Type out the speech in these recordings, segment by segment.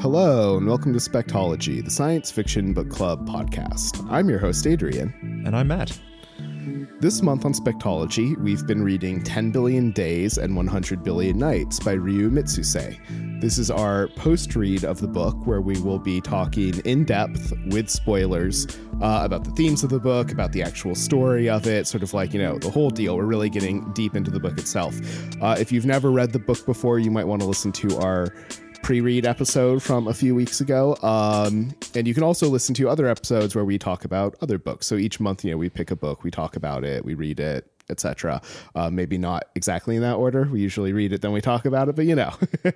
Hello, and welcome to Spectology, the science fiction book club podcast. I'm your host, Adrian. And I'm Matt. This month on Spectology, we've been reading 10 Billion Days and 100 Billion Nights by Ryu Mitsuse. This is our post read of the book where we will be talking in depth with spoilers uh, about the themes of the book, about the actual story of it, sort of like, you know, the whole deal. We're really getting deep into the book itself. Uh, if you've never read the book before, you might want to listen to our pre-read episode from a few weeks ago um, and you can also listen to other episodes where we talk about other books. So each month you know we pick a book we talk about it we read it etc. Uh, maybe not exactly in that order. We usually read it, then we talk about it, but you know,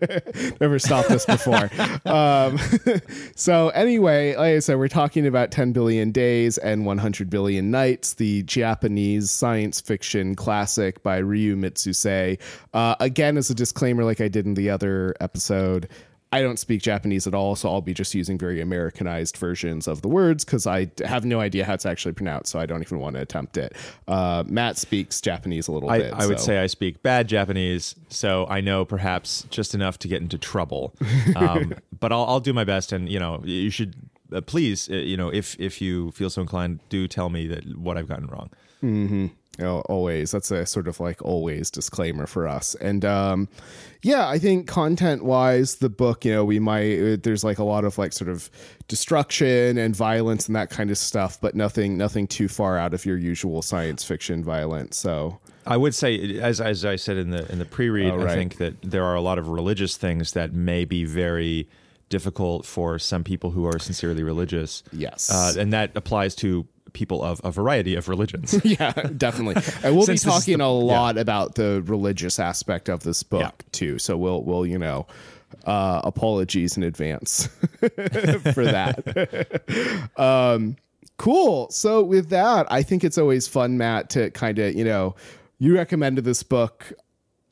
never stopped us before. um, so anyway, like I said, we're talking about 10 billion days and 100 billion nights, the Japanese science fiction classic by Ryu Mitsuse. Uh, again, as a disclaimer, like I did in the other episode. I don't speak Japanese at all, so I'll be just using very Americanized versions of the words because I have no idea how it's actually pronounced, so I don't even want to attempt it. Uh, Matt speaks Japanese a little I, bit. I would say I speak bad Japanese, so I know perhaps just enough to get into trouble. Um, but I'll, I'll do my best, and you know, you should uh, please, uh, you know, if if you feel so inclined, do tell me that what I've gotten wrong. You know, always. That's a sort of like always disclaimer for us. And um, yeah, I think content wise, the book, you know, we might, uh, there's like a lot of like sort of destruction and violence and that kind of stuff, but nothing, nothing too far out of your usual science fiction violence. So, I would say, as as I said in the in the pre-read, Oh, right. I think that there are a lot of religious things that may be very difficult for some people who are sincerely religious. yes. uh, and that applies to people of a variety of religions. yeah, definitely. And we'll be talking the- a lot about the religious aspect of this book Yeah. too. So we'll we'll you know uh, apologies in advance for that. um, cool. So with that, I think it's always fun, Matt, to kind of you know you recommended this book.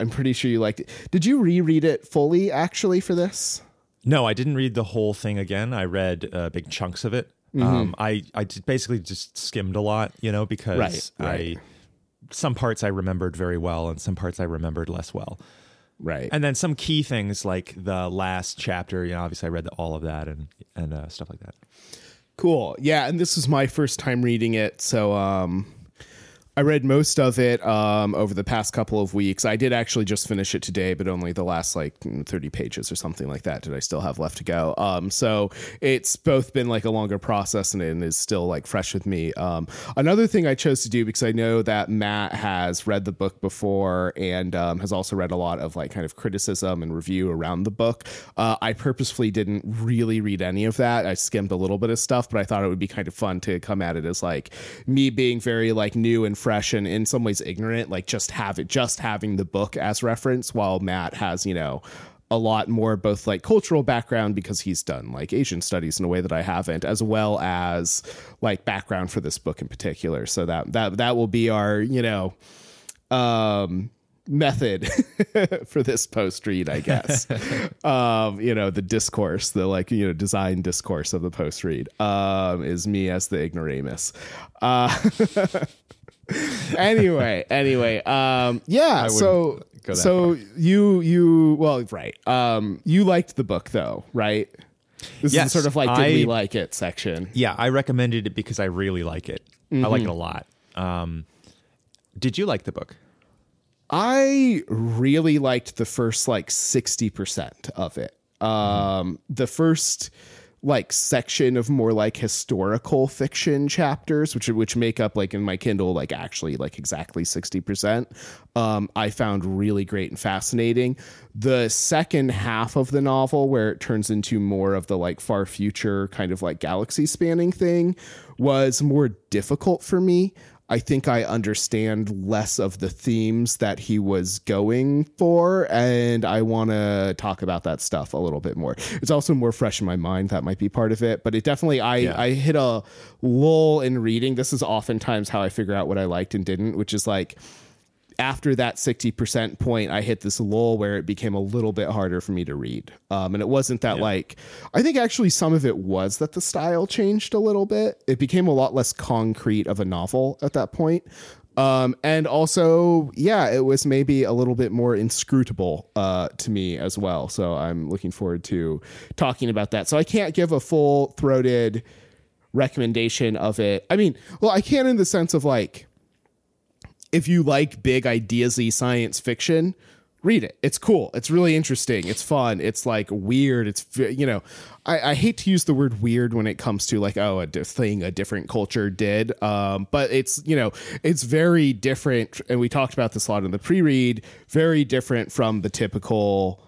I'm pretty sure you liked it. Did you reread it fully actually for this? No, I didn't read the whole thing again. I read uh, big chunks of it. Mm-hmm. Um, I I just basically just skimmed a lot, you know, because Right, right. I some parts I remembered very well and some parts I remembered less well. Right. And then some key things like the last chapter, you know, obviously I read the, all of that and and uh, stuff like that. Cool. Yeah, and this was my first time reading it, so um I read most of it um over the past couple of weeks. I did actually just finish it today, but only the last like 30 pages or something like that did I still have left to go. Um so it's both been like a longer process and it is still like fresh with me. Um another thing I chose to do because I know that Matt has read the book before and um, has also read a lot of like kind of criticism and review around the book. Uh, I purposefully didn't really read any of that. I skimmed a little bit of stuff, but I thought it would be kind of fun to come at it as like me being very like new and fresh and in some ways ignorant, like just have it, just having the book as reference, while Matt has you know a lot more both like cultural background because he's done like Asian studies in a way that I haven't, as well as like background for this book in particular. So that that that will be our you know um method for this post read i guess um you know the discourse the like you know design discourse of the post read um is me as the ignoramus uh anyway anyway um yeah so so you you well right um you liked the book though right this is sort of like did we like it section Yeah, I recommended it because I really like it. I like it a lot. Um, did you like the book? I really liked the first like 60% of it. Um the first like section of more like historical fiction chapters which which make up like in my Kindle like actually like exactly 60%. Um I found really great and fascinating. The second half of the novel where it turns into more of the like far future kind of like galaxy spanning thing was more difficult for me. I think I understand less of the themes that he was going for, and I want to talk about that stuff a little bit more. It's also more fresh in my mind. That might be part of it, but it definitely I Yeah. I hit a lull in reading. This is oftentimes how I figure out what I liked and didn't, which is like after that 60% point, I hit this lull where it became a little bit harder for me to read. Um, and it wasn't that like, I think actually some of it was that the style changed a little bit. It became a lot less concrete of a novel at that point. Um, and also, yeah, it was maybe a little bit more inscrutable uh, to me as well. So I'm looking forward to talking about that. So I can't give a full throated recommendation of it. I mean, well, I can in the sense of like, if you like big ideasy science fiction, read it. It's cool. It's really interesting. It's fun. It's like weird. It's you know, I, I hate to use the word weird when it comes to like oh a di- thing a different culture did. Um, but it's you know it's very different, and we talked about this a lot in the pre-read. Very different from the typical.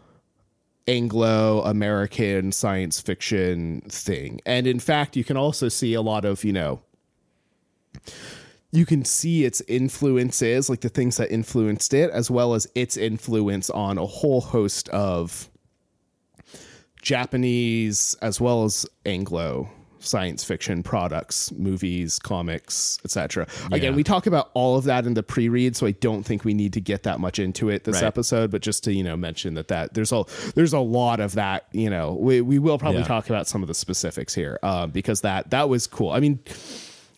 Anglo American science fiction thing. And in fact, you can also see a lot of, you know, you can see its influences, like the things that influenced it, as well as its influence on a whole host of Japanese as well as Anglo science fiction products, movies, comics, etc. Again, we talk about all of that in the pre-read, so I don't think we need to get that much into it this Right. episode, but just to, you know, mention that that there's a there's a lot of that, you know. We we will probably Yeah. talk about some of the specifics here um, because that that was cool. I mean,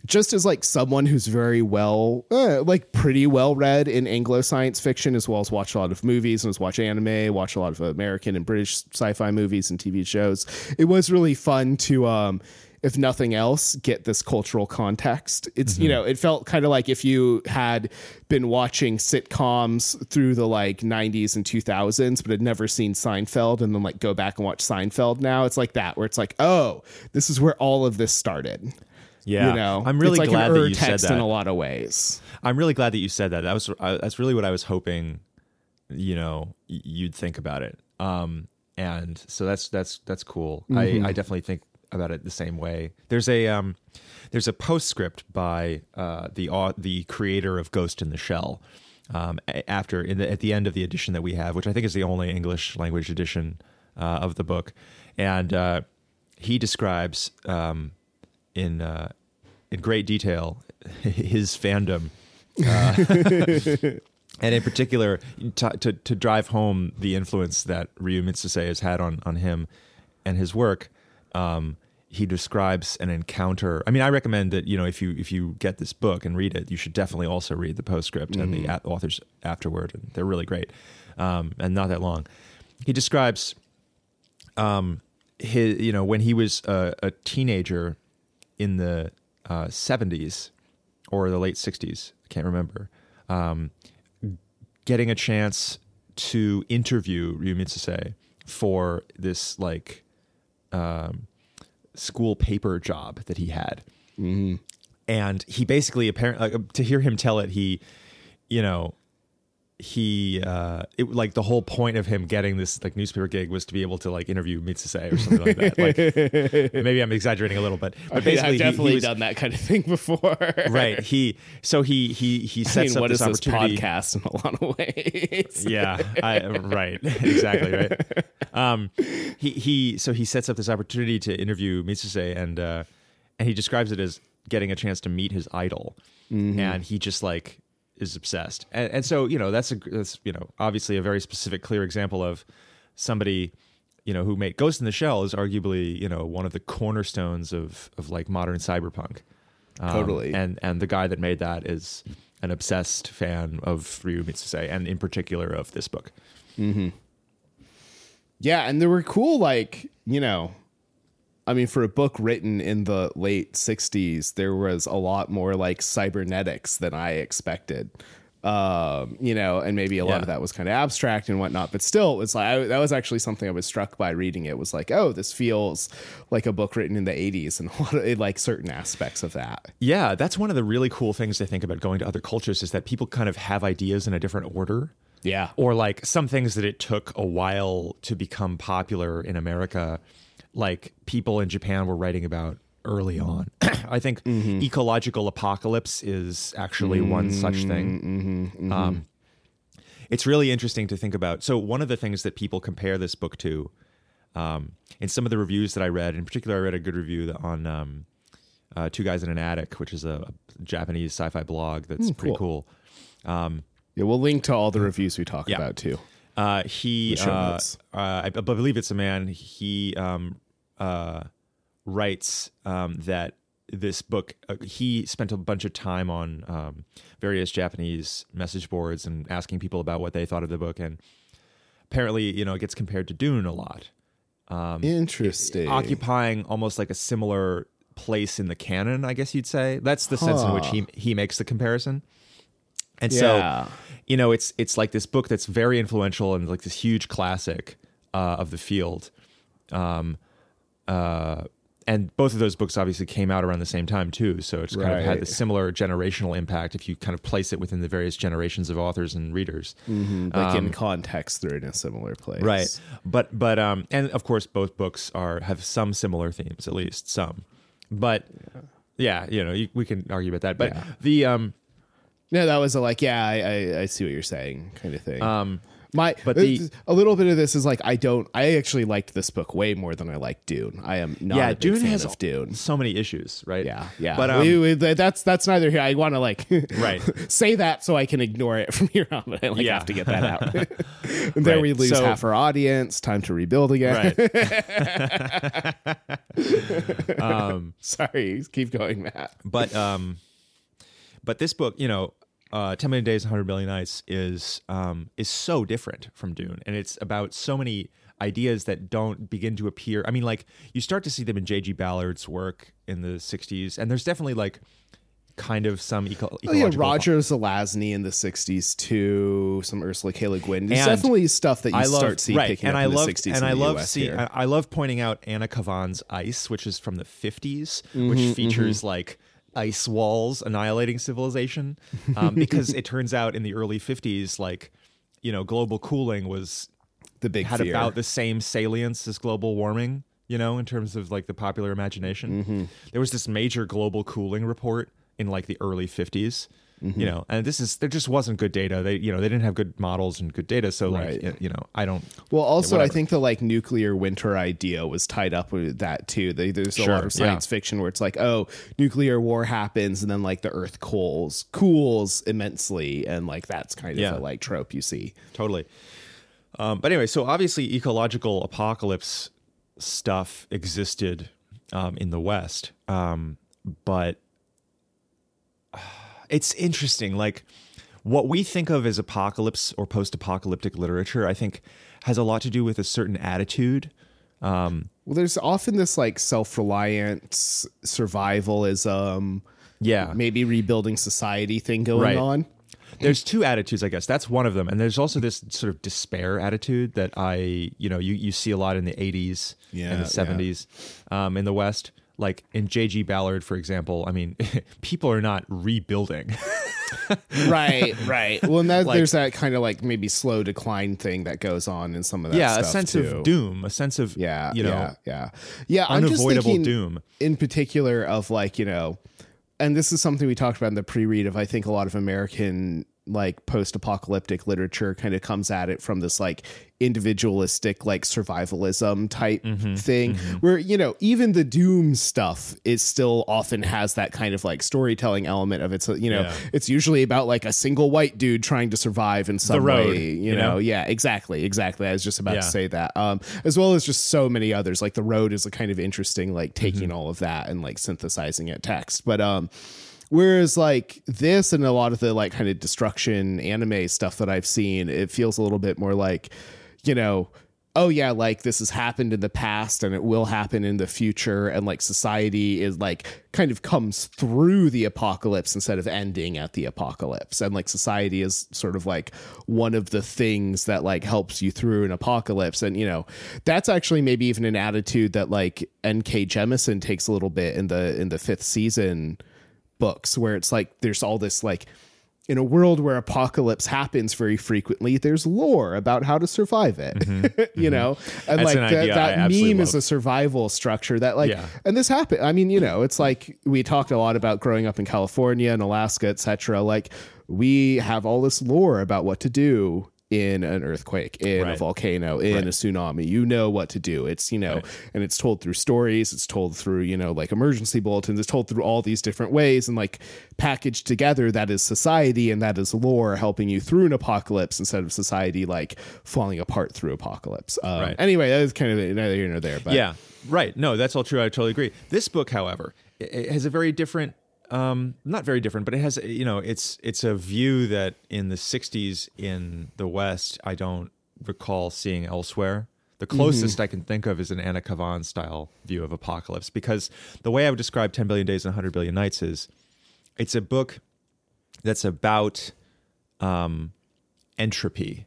just as like someone who's very well uh, like pretty well read in anglo science fiction as well as watch a lot of movies and has watched anime watch a lot of american and british sci-fi movies and tv shows it was really fun to um if nothing else get this cultural context. It's you know it felt kind of like if you had been watching sitcoms through the like 90s and 2000s but had never seen seinfeld and then like go back and watch seinfeld now it's like that where it's like oh this is where all of this started Yeah, you know, I'm really it's like glad an that you said that. in a lot of ways. I'm really glad that you said that. That was uh, that's really what I was hoping. You know, you'd think about it. Um, and so that's that's that's cool. Mm-hmm. I, I definitely think about it the same way. There's a um, there's a postscript by uh, the au- the creator of Ghost in the Shell. Um, after in the, at the end of the edition that we have, which I think is the only English language edition uh, of the book, and uh, he describes um, in uh, in great detail his fandom, uh, and in particular to, to to drive home the influence that Ryu Mitsuse has had on on him and his work. Um, he describes an encounter. I mean, I recommend that you know if you if you get this book and read it, you should definitely also read the postscript and the a- authors afterward, and they're really great um, and not that long. He describes um, his you know when he was a, a teenager in the uh, 70s or the late 60s i can't remember um, getting a chance to interview Ryu Mitsuse for this like um, school paper job that he had. And he basically apparently to hear him tell it he you know he uh it like the whole point of him getting this like newspaper gig was to be able to like interview Mitsuse or something like that. Like maybe i'm exaggerating a little bit but I mean, basically I've he- definitely he, was, done that kind of thing before. right. He so he he he I sets mean, up what is this this opportunity podcast in a lot of ways? yeah I, right. Exactly right. Um he he so he sets up this opportunity to interview Mitsuse and uh and he describes it as getting a chance to meet his idol. And he just like is obsessed and, and so you know that's a that's you know obviously a very specific clear example of somebody you know who made Ghost in the Shell is arguably you know one of the cornerstones of of like modern cyberpunk Um, Totally. and and the guy that made that is an obsessed fan of Ryu Mitsuse and in particular of this book Mm-hmm. Yeah, and there were cool, like, you know, I mean, for a book written in the late 60s, there was a lot more like cybernetics than I expected. Um, you know, and maybe a lot Yeah. of that was kind of abstract and whatnot, but still, it's like I, that was actually something I was struck by reading it. Was like, oh, this feels like a book written in the '80s, and a lot of, like certain aspects of that. Yeah, that's one of the really cool things I think about going to other cultures is that people kind of have ideas in a different order. Yeah, Or like some things that it took a while to become popular in America, like people in Japan were writing about early on. I think ecological apocalypse is actually one such thing. Um, it's really interesting to think about. So, one of the things that people compare this book to, um, in some of the reviews that I read, in particular, I read a good review on um, uh, Two Guys in an Attic, which is a, a Japanese sci fi blog that's pretty cool. Um, yeah. We'll link to all the reviews we talk Yeah. about too. uh, he, uh, uh, I, I believe it's a man. He um, uh, writes um, that this book, uh, he spent a bunch of time on um, various Japanese message boards and asking people about what they thought of the book, and apparently, you know, it gets compared to Dune a lot, Interesting. occupying almost like a similar place in the canon. I guess you'd say that's the sense in which he he makes the comparison. And Yeah. so, you know, it's it's like this book that's very influential and like this huge classic uh, of the field. Um, uh, and both of those books obviously came out around the same time too, so it's kind of had the similar generational impact if you kind of place it within the various generations of authors and readers. like in context, they're in a similar place. Um, right but but um and of course both books are have some similar themes at least some but yeah, you know you, we can argue about that but Yeah. the um No, that was a like, yeah, I, I, I see what you're saying, kind of thing. um My, but the- a little bit of this is like, I don't, I actually liked this book way more than I like Dune. I am not yeah dune fan has of Dune. so many issues right Yeah, yeah. but um, We- we- that's that's neither here. I want to like Right. say that so I can ignore it from here on, but I like Yeah. have to get that out. and there Right. we lose So- half our audience. Time to rebuild again. right um Sorry, keep going, Matt. but um but this book you know uh 10 million days 100 million nights is um is so different from dune and it's about so many ideas that don't begin to appear i mean like you start to see them in jg ballard's work in the 60s and there's definitely like kind of some eco- Oh yeah, Roger Zelazny in the '60s too. Some Ursula K. Le Guin. There's definitely stuff that you I love start seeing right, picking and up I in love the '60s and in I the love US see. I, love pointing out Anna Kavan's Ice, which is from the 50s, Mm-hmm, which features like ice walls annihilating civilization, um, because it turns out in the early 50s, like you know, global cooling was the big had fear. about the same salience as global warming. You know, in terms of like the popular imagination, Mm-hmm. there was this major global cooling report in like the early 50s. Mm-hmm. You know, and this is there just wasn't good data. They, you know, they didn't have good models and good data. So like, Right. y- you know, I don't. Well, also, I think the like nuclear winter idea was tied up with that too. They, there's a Sure, lot of science fiction where it's like, oh, nuclear war happens, and then like the Earth cools, cools immensely, and like that's kind of Yeah. a like trope you see. Totally. Um, but anyway, so obviously ecological apocalypse stuff existed um, in the West, um, but it's interesting. Like what we think of as apocalypse or post-apocalyptic literature, I think, has a lot to do with a certain attitude. Um, Well, there's often this like self-reliant s- survivalism, yeah, maybe rebuilding society thing going Right. on. there's two attitudes i guess that's one of them and there's also this sort of despair attitude that i you know you, you see a lot in the 80s Yeah, and the 70s um, in the west like in jg ballard for example i mean people are not rebuilding right, right. Well, and that, Like- there's that kind of like maybe slow decline thing that goes on in some of that. yeah a sense too. of doom a sense of Yeah, you know yeah, yeah, yeah. Unavoidable doom in particular of like you know, and this is something we talked about in the pre-read of I think a lot of American like post-apocalyptic literature kind of comes at it from this like individualistic like survivalism type Mm-hmm, thing where you know even the doom stuff is still often has that kind of like storytelling element of it's you know Yeah. it's usually about like a single white dude trying to survive in some road, way you, you know? know? yeah exactly exactly i was just about Yeah. to say that um as well as just so many others like the road is a kind of interesting like taking Mm-hmm. all of that and like synthesizing it text but um whereas like this and a lot of the like kind of destruction anime stuff that i've seen it feels a little bit more like you know oh yeah like this has happened in the past and it will happen in the future and like society is like kind of comes through the apocalypse instead of ending at the apocalypse. And like society is sort of like one of the things that like helps you through an apocalypse. And you know that's actually maybe even an attitude that like nk jemisin takes a little bit in the in the fifth season books where it's like there's all this like in a world where apocalypse happens very frequently there's lore about how to survive it you know? And Mm-hmm, That's like that, idea that absolutely meme is a survival structure that like Yeah. and this happened i mean you know it's like we talked a lot about growing up in california and alaska etc like we have all this lore about what to do in an earthquake in a volcano in Right. a tsunami. You know what to do. It's you know Right. and it's told through stories. It's told through you know like emergency bulletins. It's told through all these different ways and like packaged together that is society and that is lore helping you through an apocalypse instead of society like falling apart through apocalypse. Um, Right. anyway that is kind of neither here nor there but yeah. Right. No that's all true. I totally agree. This book however it has a very different um not very different but it has you know it's it's a view that in the 60s in the west i don't recall seeing elsewhere the closest i can think of is an anna kavan style view of apocalypse because the way i would describe 10 billion days and 100 billion nights is it's a book that's about um entropy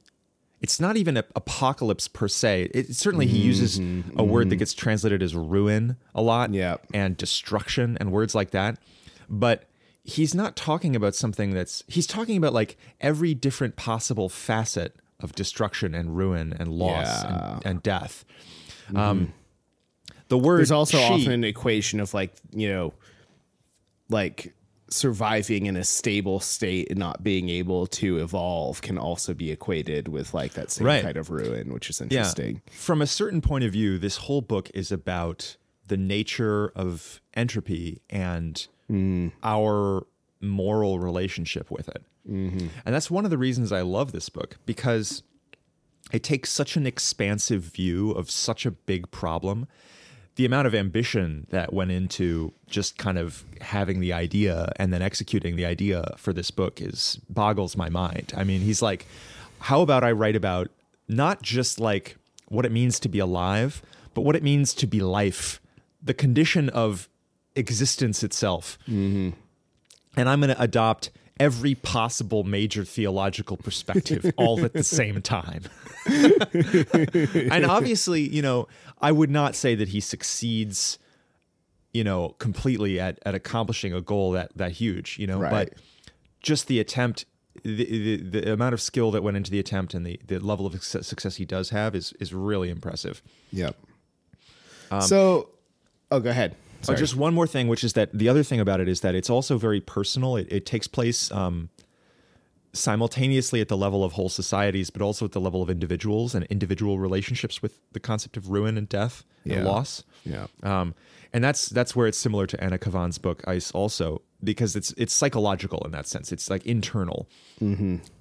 it's not even a apocalypse per se. It certainly he uses a word that gets translated as ruin a lot, Yep. and destruction and words like that. But he's not talking about something that's he's talking about like every different possible facet of destruction and ruin and loss Yeah. and, and death. Um, the word There's also she- often an equation of like, you know, like surviving in a stable state and not being able to evolve can also be equated with like that same Right. kind of ruin, which is Yeah. interesting. From a certain point of view, this whole book is about the nature of entropy and Mm-hmm. our moral relationship with it. Mm-hmm. And that's one of the reasons I love this book because it takes such an expansive view of such a big problem. The amount of ambition that went into just kind of having the idea and then executing the idea for this book is boggles my mind. I mean, he's like, how about I write about not just like what it means to be alive, but what it means to be life, the condition of existence itself. Mm-hmm. And I'm going to adopt every possible major theological perspective all at the same time. and obviously, you know, I would not say that he succeeds, you know, completely at, at accomplishing a goal that that huge, you know, Right. but just the attempt the, the, the amount of skill that went into the attempt and the, the level of success, success he does have is is really impressive. Yep. Um, so, oh, go ahead. Uh, Sorry. just one more thing, which is that the other thing about it is that it's also very personal. It, it takes place um, simultaneously at the level of whole societies, but also at the level of individuals and individual relationships with the concept of ruin and death and loss. yeah. Um, and that's that's where it's similar to Anna Kavan's book Ice, also because it's it's psychological in that sense. It's like internal.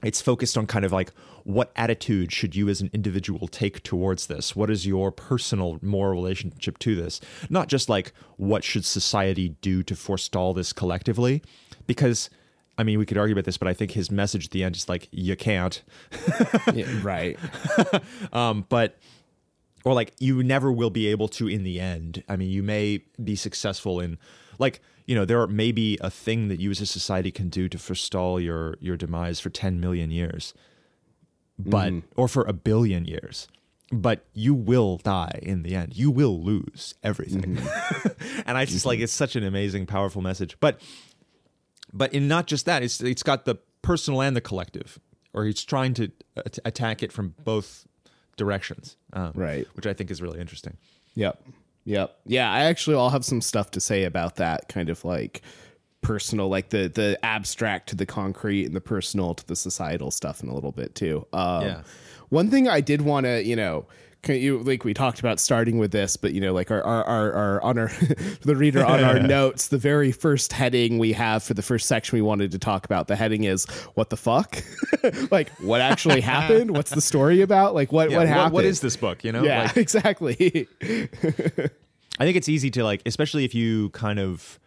It's focused on kind of like what attitude should you as an individual take towards this? What is your personal moral relationship to this? Not just like what should society do to forestall this collectively, because. I mean, we could argue about this, but I think his message at the end is like, you can't. Yeah, right. Um, but or like you never will be able to in the end. I mean, you may be successful in like you know there are maybe a thing that you as a society can do to forestall your your demise for 10 million years, but mm-hmm. or for a billion years. But you will die in the end. You will lose everything. Mm-hmm. and I just like mm-hmm. it's such an amazing, powerful message. But but in not just that, it's it's got the personal and the collective, or he's trying to at- attack it from both directions, um, Right. Which I think is really interesting. Yep. Yep. Yeah, I actually I'll have some stuff to say about that kind of like personal like the the abstract to the concrete and the personal to the societal stuff in a little bit too. Um Yeah. one thing I did want to, you know, you like we talked about starting with this, but you know, like our our our, our on our the reader on our notes, the very first heading we have for the first section we wanted to talk about, the heading is what the fuck? like what actually happened? What's the story about? Like what Yeah, what what- happened? what is this book? You know, Yeah, Like, exactly. I think it's easy to like, especially if you kind of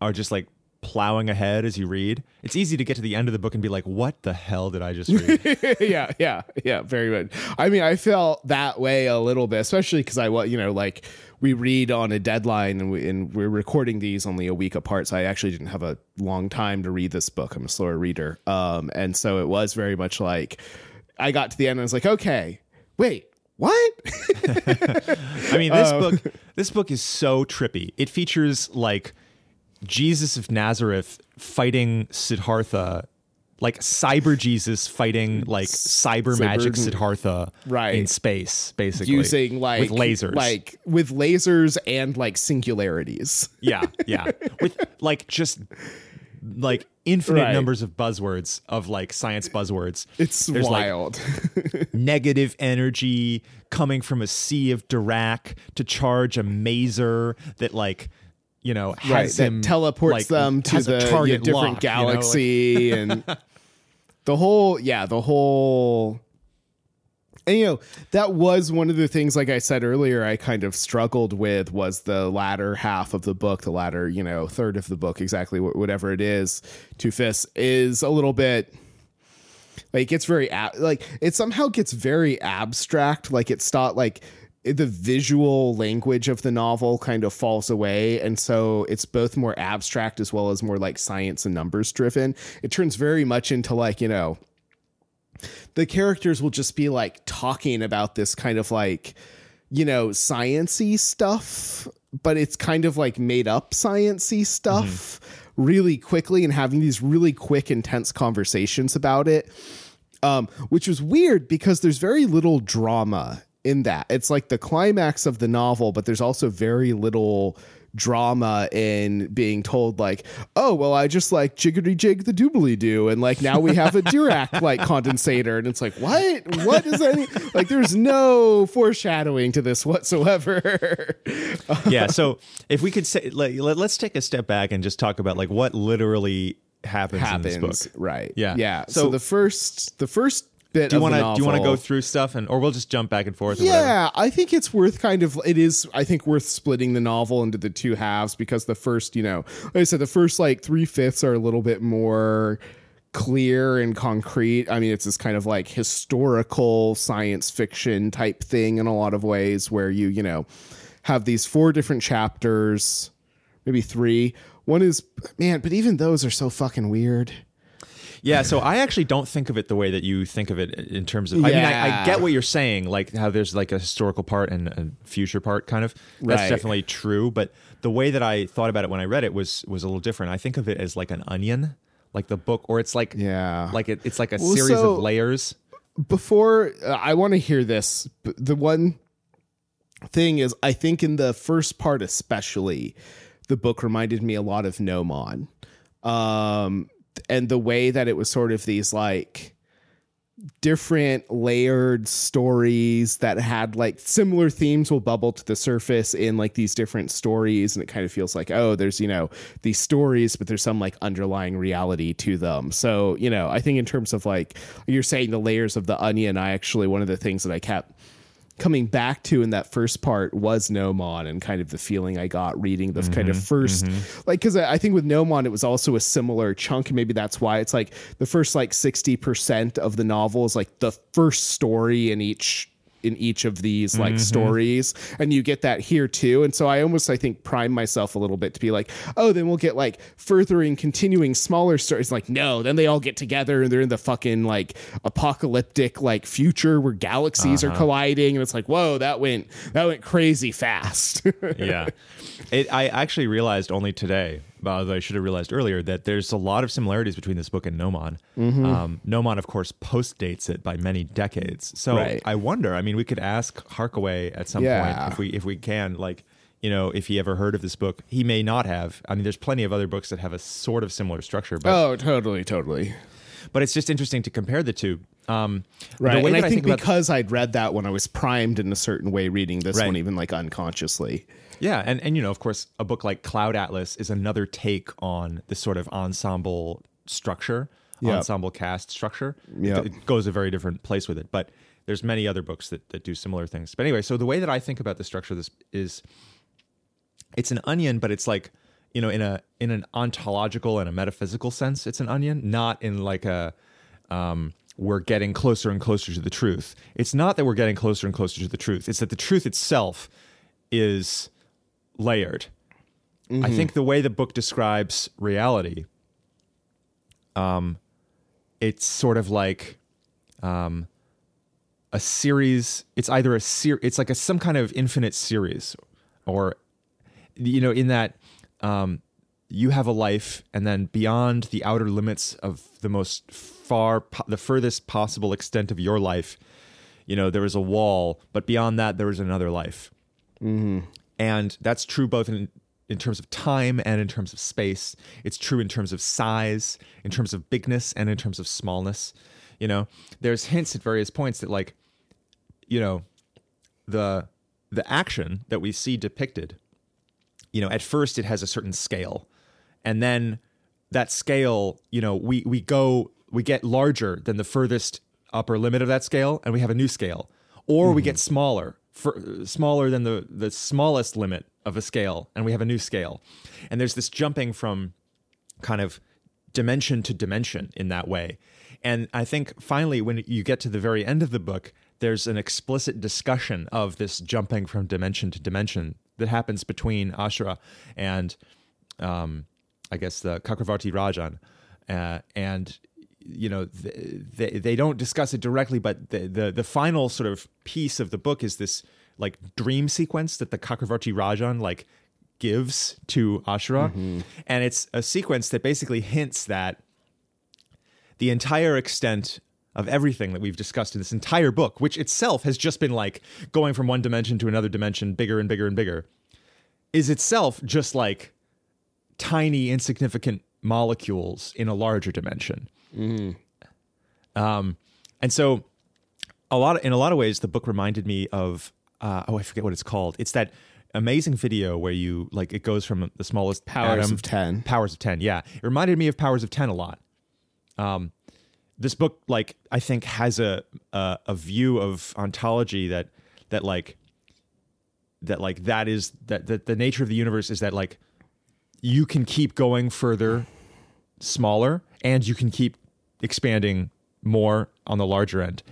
are just like plowing ahead as you read. It's easy to get to the end of the book and be like, "What the hell did I just read?" yeah, yeah, yeah, very good. I mean, I felt that way a little bit, especially because I, you know, like we read on a deadline and, we, and we're recording these only a week apart. So I actually didn't have a long time to read this book. I'm a slower reader. Um, and so it was very much like I got to the end and I was like, okay, wait, what? I mean, this book this book is so trippy. It features like Jesus of Nazareth fighting Siddhartha, like cyber Jesus fighting like cyber magic Siddhartha Right. in space, basically. Using like with lasers. like with lasers and like singularities. yeah, yeah. With like just like infinite Right. numbers of buzzwords of like science buzzwords. It's There's, like, wild. negative energy coming from a sea of Dirac to charge a maser that like you know has right that him teleports like, them to the target different lock, you know, galaxy and the whole yeah the whole And you know, that was one of the things, like I said earlier, I kind of struggled with was the latter half of the book, the latter, you know, third of the book, exactly whatever it is, Two Fists, is a little bit like it's very like it somehow gets very abstract. Like it's not like the visual language of the novel kind of falls away and so it's both more abstract as well as more like science and numbers driven. It turns very much into like you know the characters will just be like talking about this kind of like you know sciency stuff but it's kind of like made up sciency stuff really quickly and having these really quick intense conversations about it um, which was weird because there's very little drama in that. It's like the climax of the novel, but there's also very little drama in being told like, oh well, I just like jiggity jig the doobly doo, and like now we have a Dirac like condensator, and it's like what? What is any like? There's no foreshadowing to this whatsoever. yeah. So if we could say, like, let, us take a step back and just talk about like what literally happens, happens in this book. right? Yeah. yeah. So, So- the first, the first bit. Do you want to? do you want to go through stuff and or we'll just jump back and forth? Or. Yeah, I think it's worth kind of it is I think worth splitting the novel into the two halves because the first, you know, like I said, the first like three fifths are a little bit more clear and concrete. I mean, it's this kind of like historical science fiction type thing in a lot of ways where you, you know, have these four different chapters, maybe three. One is man, but even those are so fucking weird. Yeah, so I actually don't think of it the way that you think of it in terms of. I mean, I, I get what you're saying, like how there's like a historical part and a future part, kind of. That's Right. definitely true. But the way that I thought about it when I read it was was a little different. I think of it as like an onion, like the book, or it's like Yeah. like it, it's like a Well, series so- of layers. before uh, I want to hear this, the one thing is, I think in the first part, especially, the book reminded me a lot of Gnomon, um, and the way that it was sort of these like different layered stories that had like similar themes will bubble to the surface in like these different stories and it kind of feels like oh there's you know these stories but there's some like underlying reality to them. So you know i think in terms of like you're saying the layers of the onion i actually one of the things that i kept coming back to in that first part was Gnomon and kind of the feeling I got reading the kind of mm-hmm, 1st mm-hmm. like because I I think with Gnomon it was also a similar chunk and maybe that's why it's like the first like 60% of the novel is like the first story in each in each of these like mm-hmm. stories and you get that here too. And so i almost i think prime myself a little bit to be like oh then we'll get like furthering continuing smaller stories. Like no then they all get together and they're in the fucking like apocalyptic like future where galaxies are uh-huh. colliding and it's like whoa that went that went crazy fast. Yeah. It, I actually realized only today, I should have realized earlier, that there's a lot of similarities between this book and Gnomon. Mm-hmm. Um, Gnomon, of course, post dates it by many decades. So Right. I wonder. I mean, we could ask Harkaway at some Yeah. point if we if we can, like, you know, if he ever heard of this book. He may not have. I mean, there's plenty of other books that have a sort of similar structure, but oh totally totally but it's just interesting to compare the two. Um, right and i think, about because i'd read that when i was primed in a certain way reading this Right. one even like unconsciously Yeah, and and you know, of course, a book like Cloud Atlas is another take on this sort of ensemble structure, Yep. ensemble cast structure. It-. It, goes a very different place with it, but there's many other books that that do similar things. But anyway, so the way that I think about the structure of this is it's an onion, but it's like you know, in a in an ontological and a metaphysical sense, it's an onion, not in like a um, we're getting closer and closer to the truth. It's not that we're getting closer and closer to the truth. It's that the truth itself is layered. I think the way the book describes reality, um, it's sort of like um, a series. It's either a ser- It's like a some kind of infinite series, or you know, in that um, you have a life, and then beyond the outer limits of the most far, po- the furthest possible extent of your life, you know, there is a wall, but beyond that, there is another life and that's true both in in terms of time and in terms of space. It's true in terms of size in terms of bigness and in terms of smallness. You know there's hints at various points that like you know the the action that we see depicted you know at first it has a certain scale. And then that scale you know we we go we get larger than the furthest upper limit of that scale and we have a new scale, or we get mm-hmm. smaller, for, smaller than the the smallest limit of a scale, and we have a new scale. And there's this jumping from kind of dimension to dimension in that way. And I think finally, when you get to the very end of the book, there's an explicit discussion of this jumping from dimension to dimension that happens between Ashura and, um, I guess, the Chakravarti Rajan. Uh, and you know they, they don't discuss it directly but the, the the final sort of piece of the book is this like dream sequence that the Chakravarti Rajan like gives to Ashura mm-hmm. and it's a sequence that basically hints that the entire extent of everything that we've discussed in this entire book which itself has just been like going from one dimension to another dimension bigger and bigger and bigger is itself just like tiny insignificant molecules in a larger dimension um, and so a lot of, in a lot of ways the book reminded me of uh, oh I forget what it's called. It's that amazing video where you like it goes from the smallest Powers atom- of 10. Powers of 10. Yeah. It reminded me of Powers of 10 a lot. Um this book like I think has a a, a view of ontology that that like that like that is that, that the nature of the universe is that like you can keep going further smaller and you can keep expanding more on the larger end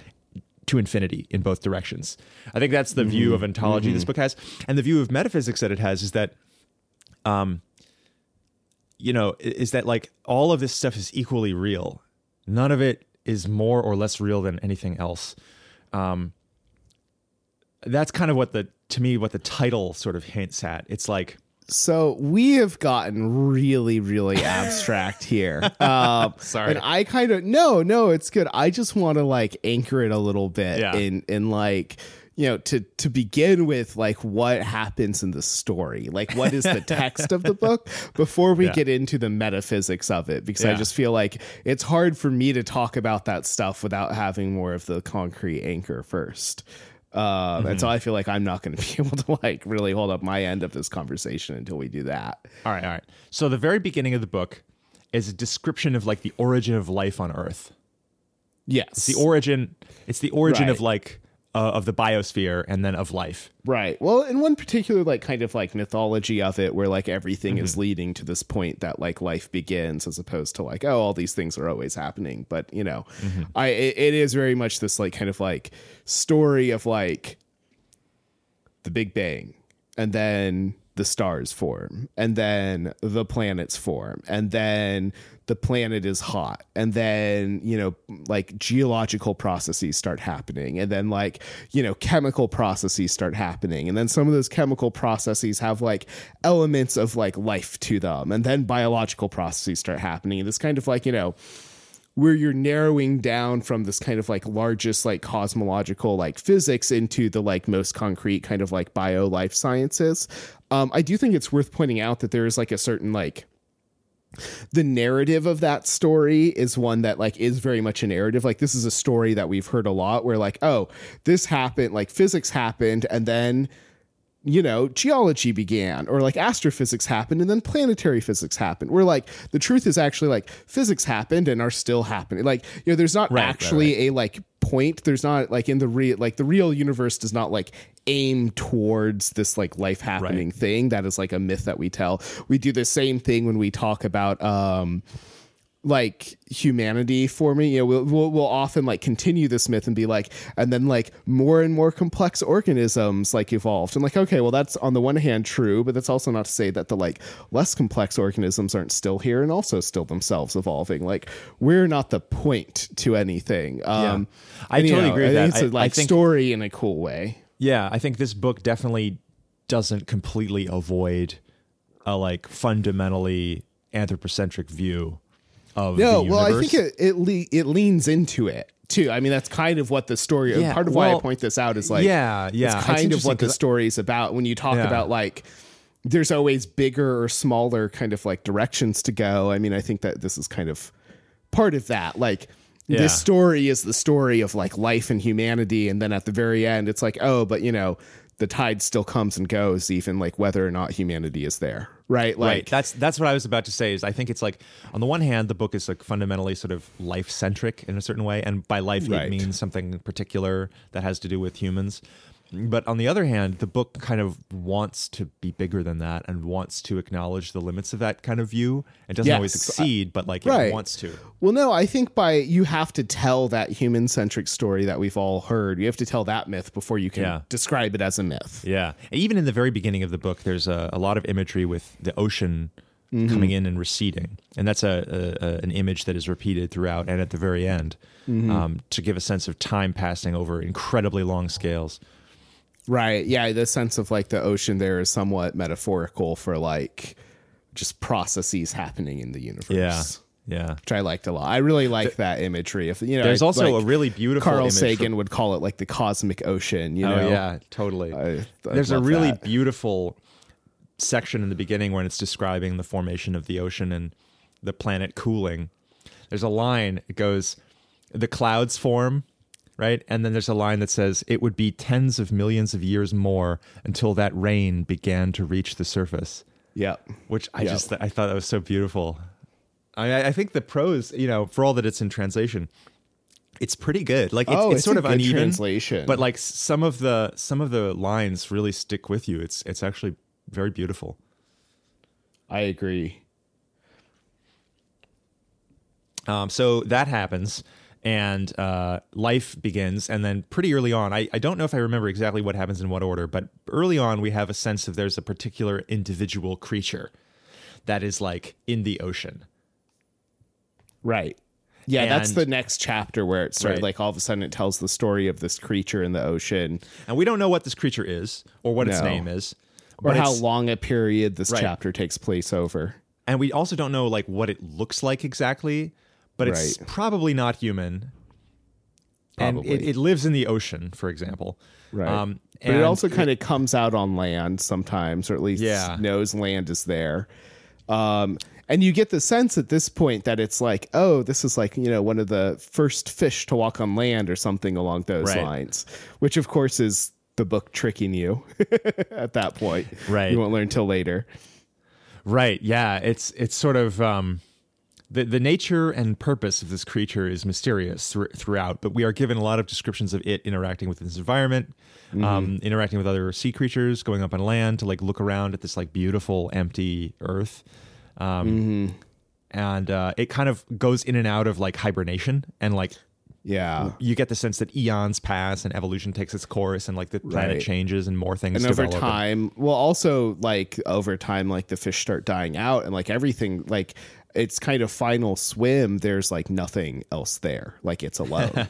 to infinity in both directions. I think that's the view of ontology this book has. And the view of metaphysics that it has is that um you know, is that like all of this stuff is equally real. None of it is more or less real than anything else. Um that's kind of what the to me what the title sort of hints at. It's like So we have gotten really, really abstract here. Um, Sorry. And I kind of no, no, it's good. I just want to like anchor it a little bit Yeah. in in like you know to to begin with like what happens in the story like what is the text of the book before we Yeah. get into the metaphysics of it because i just feel like it's hard for me to talk about that stuff without having more of the concrete anchor first um, and so Mm-hmm. I feel like I'm not going to be able to like really hold up my end of this conversation until we do that. All right, all right. So the very beginning of the book is a description of like the origin of life on Earth. Yes, The origin, it's the origin of like uh, of the biosphere and then of life. right. Well, in one particular like kind of like mythology of it, where like everything Mm-hmm. is leading to this point that like life begins, as opposed to like oh all these things are always happening. But you know, Mm-hmm. I it, it is very much this like kind of like story of like the Big Bang, and then the stars form, and then the planets form, and then the planet is hot, and then you know like geological processes start happening, and then like you know chemical processes start happening, and then some of those chemical processes have like elements of like life to them, and then biological processes start happening, and this kind of like you know where you're narrowing down from this kind of like largest like cosmological like physics into the like most concrete kind of like bio life sciences. Um i do think it's worth pointing out that there is like a certain like the narrative of that story is one that like is very much a narrative. Like this is a story that we've heard a lot where like oh this happened like physics happened and then you know, geology began or like astrophysics happened and then planetary physics happened. We're like the truth is actually like physics happened and are still happening. Like, you know, there's not Right, right, actually a like point. There's not like in the real like the real universe does not like aim towards this like life happening thing. That is like a myth that we tell. We do the same thing when we talk about um like humanity for me. You know we'll, we'll, we'll often like continue this myth and be like and then like more and more complex organisms like evolved. And like okay well that's on the one hand true but that's also not to say that the like less complex organisms aren't still here and also still themselves evolving. Like we're not the point to anything. Um I and, totally know, agree with I think that. it's a I- I like think- story in a cool way. Yeah, I think this book definitely doesn't completely avoid a like fundamentally anthropocentric view of No, the well, I think it it, le- it leans into it too. I mean, that's kind of what the story. Yeah, part of why I point this out is like, yeah, yeah, it's it's kind of what the story is about. When you talk Yeah. about like, there's always bigger or smaller kind of like directions to go. I mean, I think that this is kind of part of that. Like, Yeah. this story is the story of like life and humanity, and then at the very end, it's like, oh, but you know, the tide still comes and goes, even like whether or not humanity is there. right? Like right. That's that's what I was about to say. Is I think it's like on the one hand, the book is like fundamentally sort of life centric in a certain way, and by life Right. it means something particular that has to do with humans. But on the other hand, the book kind of wants to be bigger than that and wants to acknowledge the limits of that kind of view. It doesn't always Yes. succeed, but like Right. it wants to. Well, no, I think by you have to tell that human centric story that we've all heard. You have to tell that myth before you can Yeah. describe it as a myth. Yeah. And even in the very beginning of the book, there's a, a lot of imagery with the ocean coming in and receding. And that's a, a, a an image that is repeated throughout and at the very end um, to give a sense of time passing over incredibly long scales. Right. Yeah. The sense of like the ocean there is somewhat metaphorical for like just processes happening in the universe. Yeah. Yeah. Which I liked a lot. I really like that imagery. If you know, There's also like, a really beautiful Carl image Sagan from- would call it like the cosmic ocean. You Oh know? yeah, totally. I- I There's a really that. beautiful section in the beginning when it's describing the formation of the ocean and the planet cooling. There's a line. It goes, "The clouds form." Right, and then there's a line that says it would be tens of millions of years more until that rain began to reach the surface. Yep. Which I Yeah. just I thought that was so beautiful. I, I think the prose, you know, for all that it's in translation, it's pretty good. Like it's, Oh, it's, it's sort of uneven translation. but like some of the some of the lines really stick with you. It's it's actually very beautiful. I agree. Um, so that happens, and uh, life begins. And then pretty early on, I, I don't know if I remember exactly what happens in what order, but early on, we have a sense of there's a particular individual creature that is like in the ocean. Right. Yeah, that's the next chapter where it started. Right. Like all of a sudden, it tells the story of this creature in the ocean, And we don't know what this creature is or what its name is. or how long a period this Right. chapter takes place over. and we also don't know like what it looks like exactly, but it's probably not human. And it, it lives in the ocean, for example. Right. Um, but it also kind of comes out on land sometimes, or at least Yeah. knows land is there. Um, and you get the sense at this point that it's like, oh, this is like, you know, one of the first fish to walk on land or something along those Right. lines, which of course is the book tricking you at that point. Right. You won't learn till later. Right. Yeah. It's it's sort of um, the the nature and purpose of this creature is mysterious thr- throughout, but we are given a lot of descriptions of it interacting with its environment, um, interacting with other sea creatures, going up on land to like look around at this like beautiful empty Earth. Um, And uh, it kind of goes in and out of like hibernation, and like Yeah. you get the sense that eons pass and evolution takes its course, and like the planet Right. changes and more things and over develop. time well also like over time like the fish start dying out and like everything like it's kind of final swim there's like nothing else there like it's alone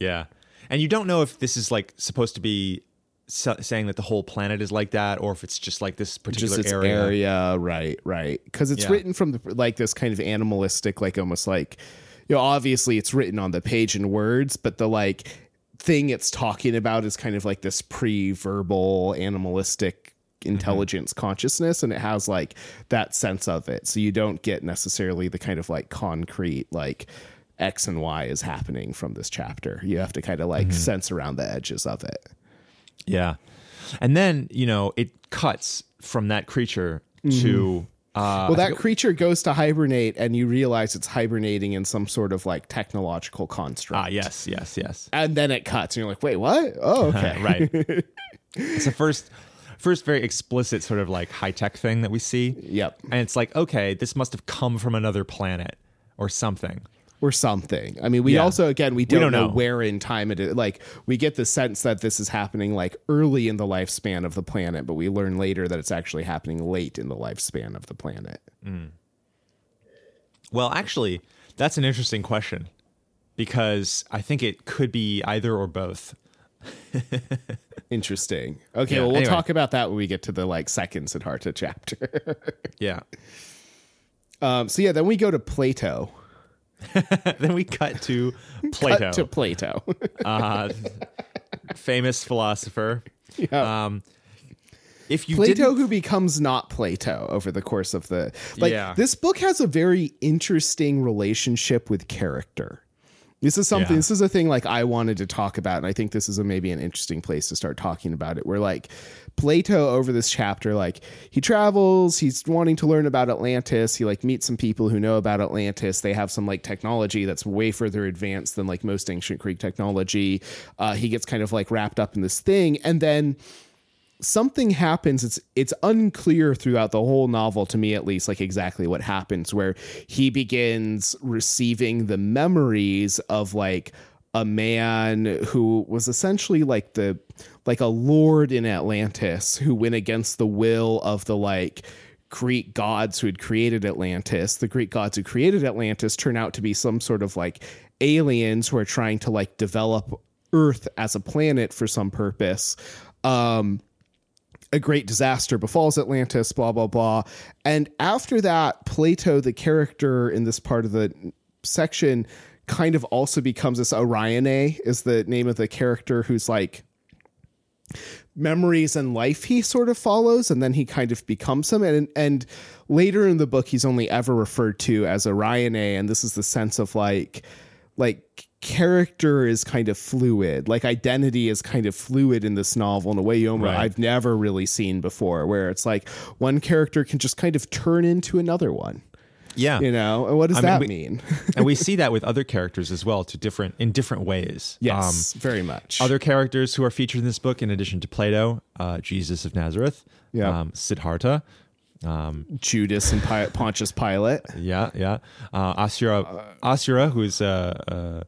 Yeah. And you don't know if this is like supposed to be sa- saying that the whole planet is like that or if it's just like this particular just area. area. right right because it's Yeah. written from the like this kind of animalistic like almost like you know obviously it's written on the page in words but the like thing it's talking about is kind of like this pre-verbal animalistic intelligence consciousness and it has like that sense of it. So you don't get necessarily the kind of like concrete like x and y is happening from this chapter. You have to kind of like sense around the edges of it. Yeah. And then, you know, it cuts from that creature to uh well that creature goes to hibernate and you realize it's hibernating in some sort of like technological construct. Ah yes, yes, yes. and then it cuts and you're like wait what? Oh okay. Right. it's the first first very explicit sort of like high-tech thing that we see. yep And it's like, okay, this must have come from another planet or something. or something i mean we Yeah. also again we don't, don't know, know. where in time it is like we get the sense that this is happening like early in the lifespan of the planet but we learn later that it's actually happening late in the lifespan of the planet mm. Well, actually, that's an interesting question because I think it could be either or both. interesting okay Yeah, well we'll anyway. talk about that when we get to the like second siddhartha chapter Yeah. um so yeah then we go to plato then we cut to Plato. Cut to plato uh, famous philosopher. Yeah. Um, if you Plato who becomes not Plato over the course of the like Yeah. this book has a very interesting relationship with character. This is something. Yeah. This is a thing like I wanted to talk about, and I think this is a, maybe an interesting place to start talking about it. Where like Plato over this chapter, like he travels, he's wanting to learn about Atlantis. He like meets some people who know about Atlantis. They have some like technology that's way further advanced than like most ancient Greek technology. Uh, he gets kind of like wrapped up in this thing, and then something happens it's it's unclear throughout the whole novel to me at least like exactly what happens where he begins receiving the memories of like a man who was essentially like the like a lord in Atlantis who went against the will of the like Greek gods who had created Atlantis. The Greek gods who created Atlantis turn out to be some sort of like aliens who are trying to like develop Earth as a planet for some purpose. Um a great disaster befalls Atlantis, blah, blah, blah. And after that, Plato, the character in this part of the section, kind of also becomes this Orione, is the name of the character who's like memories and life he sort of follows and then he kind of becomes him and and later in the book he's only ever referred to as Orione and this is the sense of like like character is kind of fluid like identity is kind of fluid in this novel in a way Yoma Right. I've never really seen before where it's like one character can just kind of turn into another one Yeah. you know and what does I mean, that we- mean and we see that with other characters as well to different in different ways. yes very much Um, other characters who are featured in this book, in addition to Plato, uh, Jesus of Nazareth, Yeah. um, Siddhartha, Judas and Pi- Pontius Pilate yeah, yeah, uh, Asura, Asura, who's uh, uh,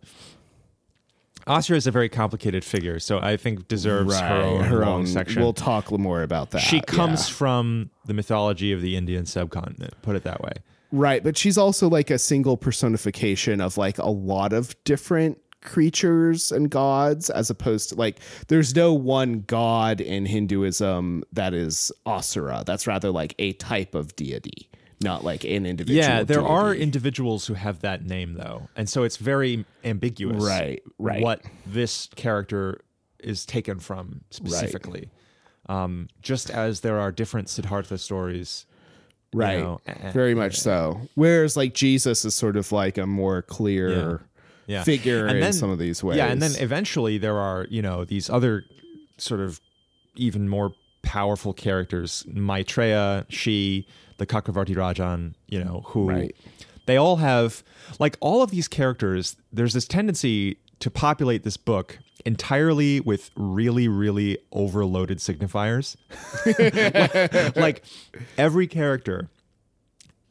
Asura is a very complicated figure, so I think deserves her own her own section. we'll talk more about that she comes yeah. from the mythology of the Indian subcontinent. Put it that way. Right, but she's also like a single personification of like a lot of different creatures and gods as opposed to like there's no one god in Hinduism that is Asura. That's rather like a type of deity, not like an individual. Yeah, there are individuals who have that name though, and so it's very ambiguous. Right, right. What this character is taken from specifically, um, just as there are different Siddhartha stories. you right. know, eh, Very much so. Whereas like Jesus is sort of like a more clear Yeah, figure And in then- some of these ways. Yeah, and then eventually there are you know these other sort of even more powerful characters, Maitreya, she, the Kakravarti Rajan, you know, who Right. they all have like all of these characters. There's this tendency to populate this book entirely with really, really overloaded signifiers. like, like every character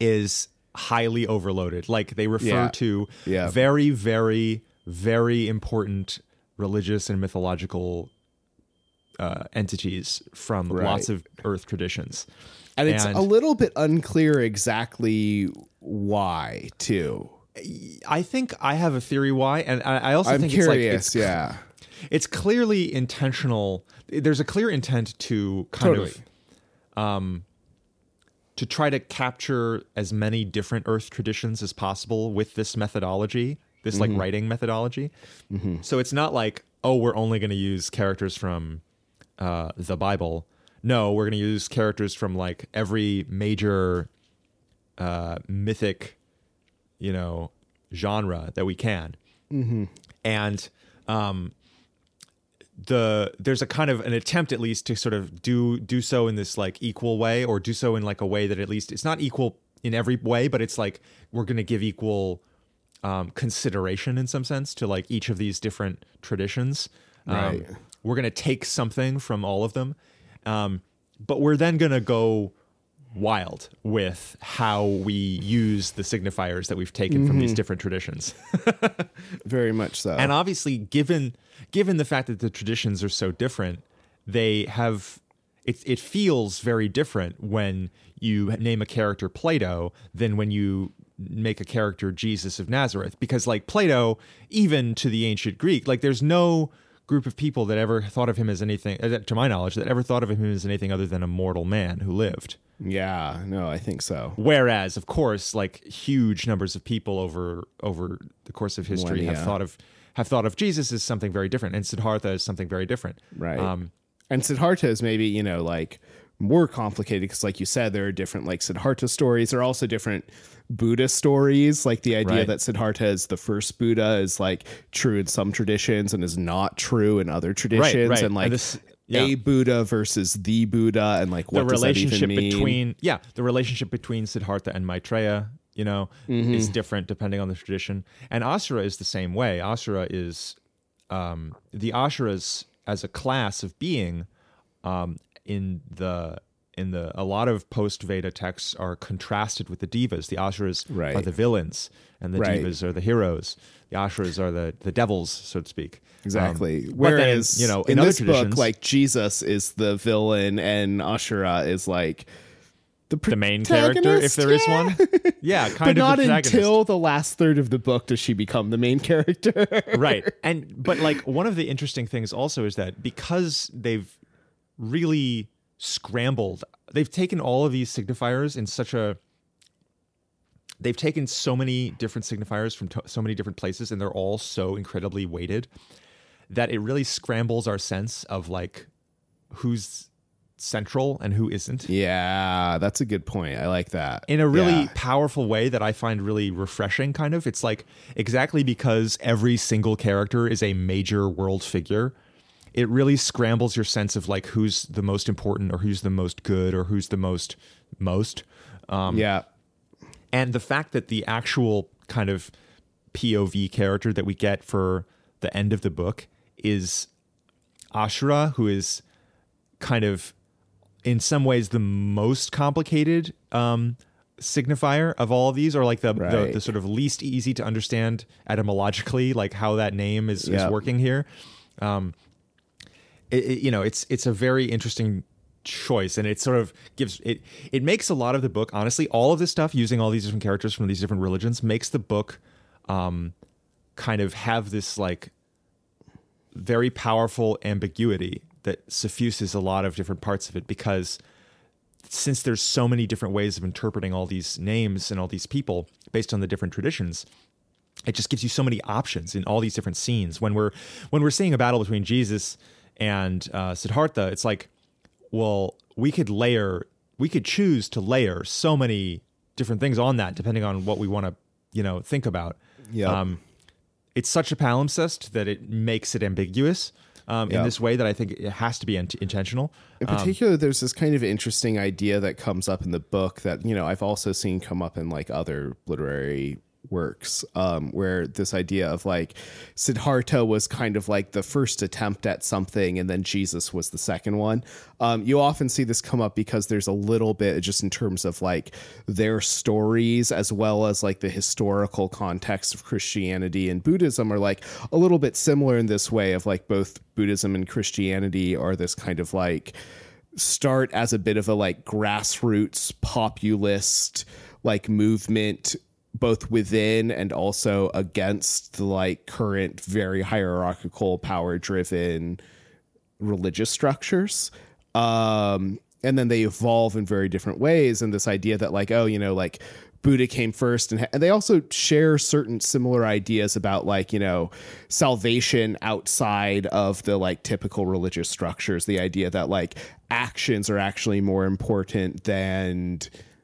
is highly overloaded. Like they refer Yeah. to Yeah. very, very, very important religious and mythological uh, entities from lots of Earth traditions. and it's and- a little bit unclear exactly why too. I think I have a theory why, and I, I also I'm think curious, it's like it's, yeah. it's clearly intentional. There's a clear intent to kind Totally. of um, to try to capture as many different Earth traditions as possible with this methodology, this Mm-hmm. like writing methodology. So it's not like oh, we're only going to use characters from uh, the Bible. No, we're going to use characters from like every major uh, mythic, you know, genre that we can. And um, the there's a kind of an attempt at least to sort of do do so in this like equal way or do so in like a way that at least it's not equal in every way but it's like we're going to give equal um, consideration in some sense to like each of these different traditions um, Right. we're going to take something from all of them um, but we're then going to go wild with how we use the signifiers that we've taken from these different traditions Very much so. and obviously given given the fact that the traditions are so different they have it, it feels very different when you name a character plato than when you make a character jesus of nazareth. Because like plato even to the ancient greek like there's no group of people that ever thought of him as anything uh, to my knowledge that ever thought of him as anything other than a mortal man who lived. Yeah, no, I think so. Whereas, of course, like huge numbers of people over over the course of history have thought of have thought of Jesus as something very different, and Siddhartha as something very different. Right. Um, and Siddhartha is maybe, you know, like more complicated because, like you said, there are different like Siddhartha stories. There are also different Buddha stories. Like the idea Right. that Siddhartha is the first Buddha is like true in some traditions and is not true in other traditions, right. right. and like And this- yeah. a Buddha versus the Buddha, and like the what does that even relationship mean? between yeah the relationship between siddhartha and maitreya you know Mm-hmm. is different depending on the tradition and asura is the same way asura is um, the asuras as a class of being um, in the in the a lot of post Veda texts are contrasted with the devas. The asuras are the villains, and the Right. devas are the heroes. The asuras are the the devils, so to speak. Exactly. Um, but then, Whereas you know, in, in, other this book, like Jesus is the villain and Ashura is like the, the main character, if there is protagonist? one, yeah, but kind of not until the last third of the book does she become the main character. right and but like one of the interesting things also is that because they've really scrambled they've taken all of these signifiers in such a they've taken so many different signifiers from to- so many different places and they're all so incredibly weighted that it really scrambles our sense of like who's central and who isn't yeah, that's a good point. I like that. in a really Yeah. powerful way that I find really refreshing. Kind of, it's like exactly because every single character is a major world figure. It really scrambles your sense of like who's the most important, or who's the most good, or who's the most most. Um, yeah. and the fact that the actual kind of POV character that we get for the end of the book is Ashura, who is kind of in some ways the most complicated um, signifier of all of these, or like the, the Right. the sort of least easy to understand etymologically, like how that name is, Yeah. is working here. Um, it, it- you know, it's it's a very interesting choice, and it sort of gives it it makes a lot of the book. Honestly, all of this stuff using all these different characters from these different religions makes the book um, kind of have this like very powerful ambiguity that suffuses a lot of different parts of it because since there's so many different ways of interpreting all these names and all these people based on the different traditions it just gives you so many options in all these different scenes. When we're when we're seeing a battle between jesus and uh, siddhartha it's like well we could layer we could choose to layer so many different things on that depending on what we want to you know think about. Yeah. um, it's such a palimpsest that it makes it ambiguous um, Yeah. in this way that I think it has to be int- intentional. In particular, there's this kind of interesting idea that comes up in the book that, you know, I've also seen come up in like other literary works, um, where this idea of like Siddhartha was kind of like the first attempt at something and then Jesus was the second one. Um, you often see this come up because there's a little bit just in terms of like their stories as well as like the historical context of Christianity and Buddhism are like a little bit similar in this way of like both Buddhism and Christianity are this kind of like start as a bit of a like grassroots populist like movement both within and also against the like current very hierarchical power driven religious structures. Um and then they evolve in very different ways and this idea that like oh you know like buddha came first and, and they also share certain similar ideas about like you know salvation outside of the like typical religious structures. The idea that like actions are actually more important than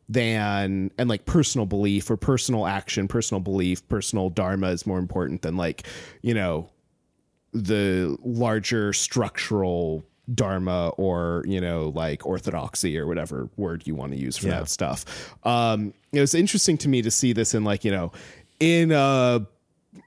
than and like personal belief or personal action personal belief personal dharma is more important than like you know the larger structural dharma or you know like orthodoxy or whatever word you want to use for Yeah. that stuff um it was interesting to me to see this in like you know in a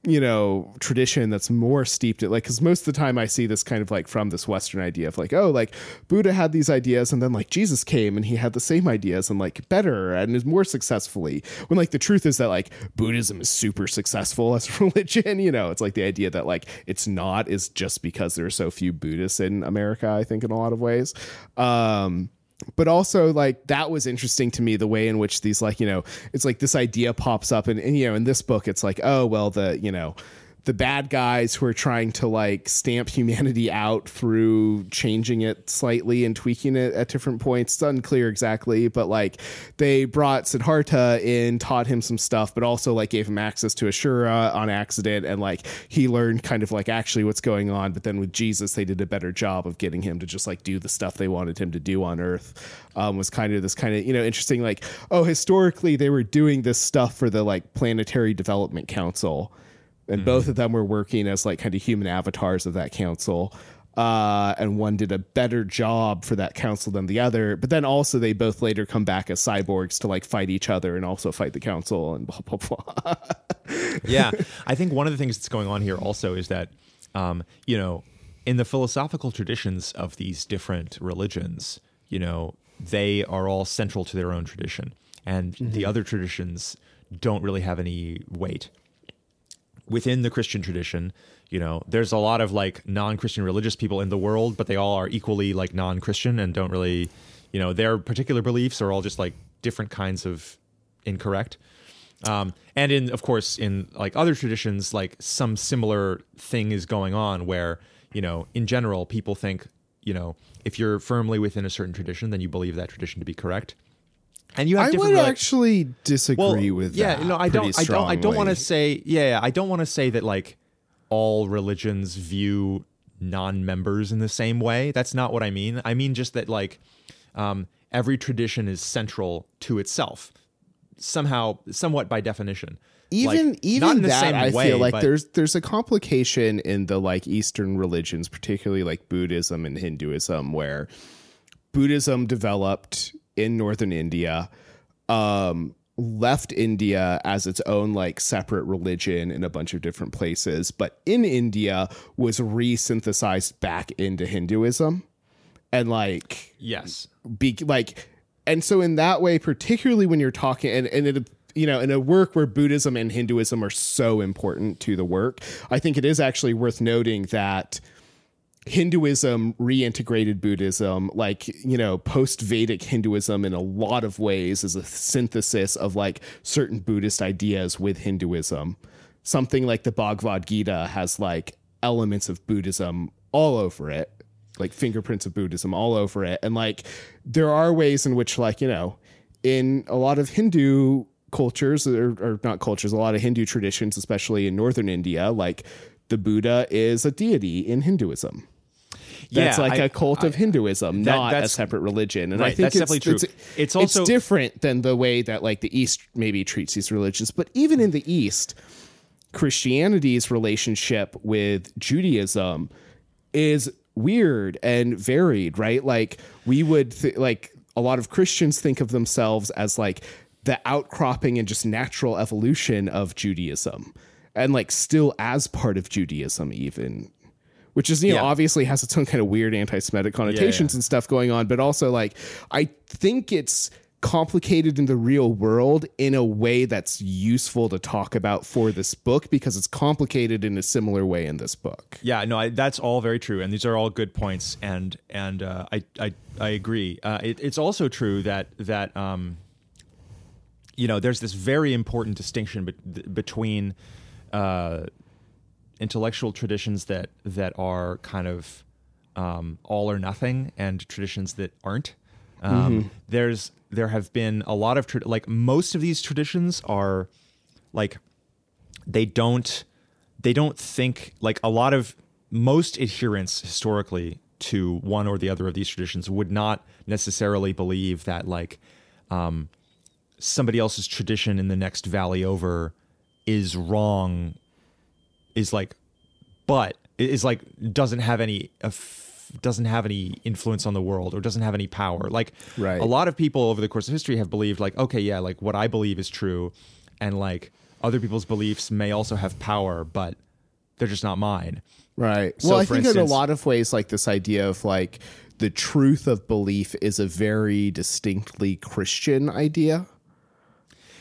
you know tradition that's more steeped in like because most of the time i see this kind of like from this western idea of like oh like buddha had these ideas and then like jesus came and he had the same ideas and like better and is more successfully. When like the truth is that like buddhism is super successful as a religion you know? It's like the idea that like it's not is just because there are so few buddhists in america i think in a lot of ways. Um but also like that was interesting to me the way in which these like you know it's like this idea pops up and, and you know in this book it's like oh well the you know the bad guys who are trying to like stamp humanity out through changing it slightly and tweaking it at different points. It's unclear exactly, but like they brought Siddhartha in, taught him some stuff, but also like gave him access to Ashura on accident, and like he learned kind of like actually what's going on. But then with Jesus, they did a better job of getting him to just like do the stuff they wanted him to do on Earth. Um, was kind of this kind of you know interesting like oh historically they were doing this stuff for the like Planetary Development Council and both of them were working as like kind of human avatars of that council. Uh, and one did a better job for that council than the other. But then also they both later come back as cyborgs to like fight each other and also fight the council and blah blah blah. Yeah, I think one of the things that's going on here also is that, um, you know, in the philosophical traditions of these different religions, you know, they are all central to their own tradition, and the other traditions don't really have any weight. Within the Christian tradition, you know, there's a lot of like non-Christian religious people in the world, but they all are equally like non-Christian and don't really, you know, their particular beliefs are all just like different kinds of incorrect. Um, and in, of course, in like other traditions, like some similar thing is going on where, you know, in general, people think, you know, if you're firmly within a certain tradition, then you believe that tradition to be correct. And you have i would relig- actually disagree with yeah, that no, I don't, I don't, I don't want to say, yeah, yeah, I don't want to say that like all religions view non-members in the same way. That's not what I mean. I mean just that like um, every tradition is central to itself somehow, somewhat by definition. even Like, even not in the that I way, feel like there's there's a complication in the like Eastern religions, particularly like Buddhism and Hinduism, where Buddhism developed in northern India, um, left India as its own like separate religion in a bunch of different places, but in India was resynthesized back into Hinduism, and like yes, be like and so in that way particularly when you're talking and, and it you know in a work where buddhism and hinduism are so important to the work i think it is actually worth noting that hinduism reintegrated buddhism like you know post-vedic hinduism in a lot of ways is a synthesis of like certain buddhist ideas with hinduism. Something like the bhagavad gita has like elements of buddhism all over it like fingerprints of buddhism all over it. And like there are ways in which like you know in a lot of hindu cultures or, or not cultures a lot of hindu traditions especially in northern india like the buddha is a deity in hinduism that's Yeah, like I- a cult of Hinduism, that- not a separate religion. And I think that's it's, definitely true. It's, It's also- different than the way that like the East maybe treats these religions. But even in the East, Christianity's relationship with Judaism is weird and varied, right? Like we would th- like a lot of Christians think of themselves as like the outcropping and just natural evolution of Judaism and like still as part of Judaism even which is you know Yeah. obviously has its own kind of weird anti-semitic connotations and stuff going on but also like i think it's complicated in the real world in a way that's useful to talk about for this book because it's complicated in a similar way in this book Yeah, no, I, that's all very true, and these are all good points, and and uh, I, I I agree. Uh, it, it's also true that that um, you know, there's this very important distinction be- between uh, intellectual traditions that that are kind of um, all or nothing, and traditions that aren't. Um, There's there have been a lot of tra- like most of these traditions are like they don't they don't think like a lot of most adherents historically to one or the other of these traditions would not necessarily believe that like um, somebody else's tradition in the next valley over is wrong is like but is like doesn't have any doesn't have any influence on the world or doesn't have any power. Like Right. a lot of people over the course of history have believed like okay yeah like what i believe is true and like other people's beliefs may also have power but they're just not mine. Right. So, well i think in a lot of ways like this idea of like the truth of belief is a very distinctly christian idea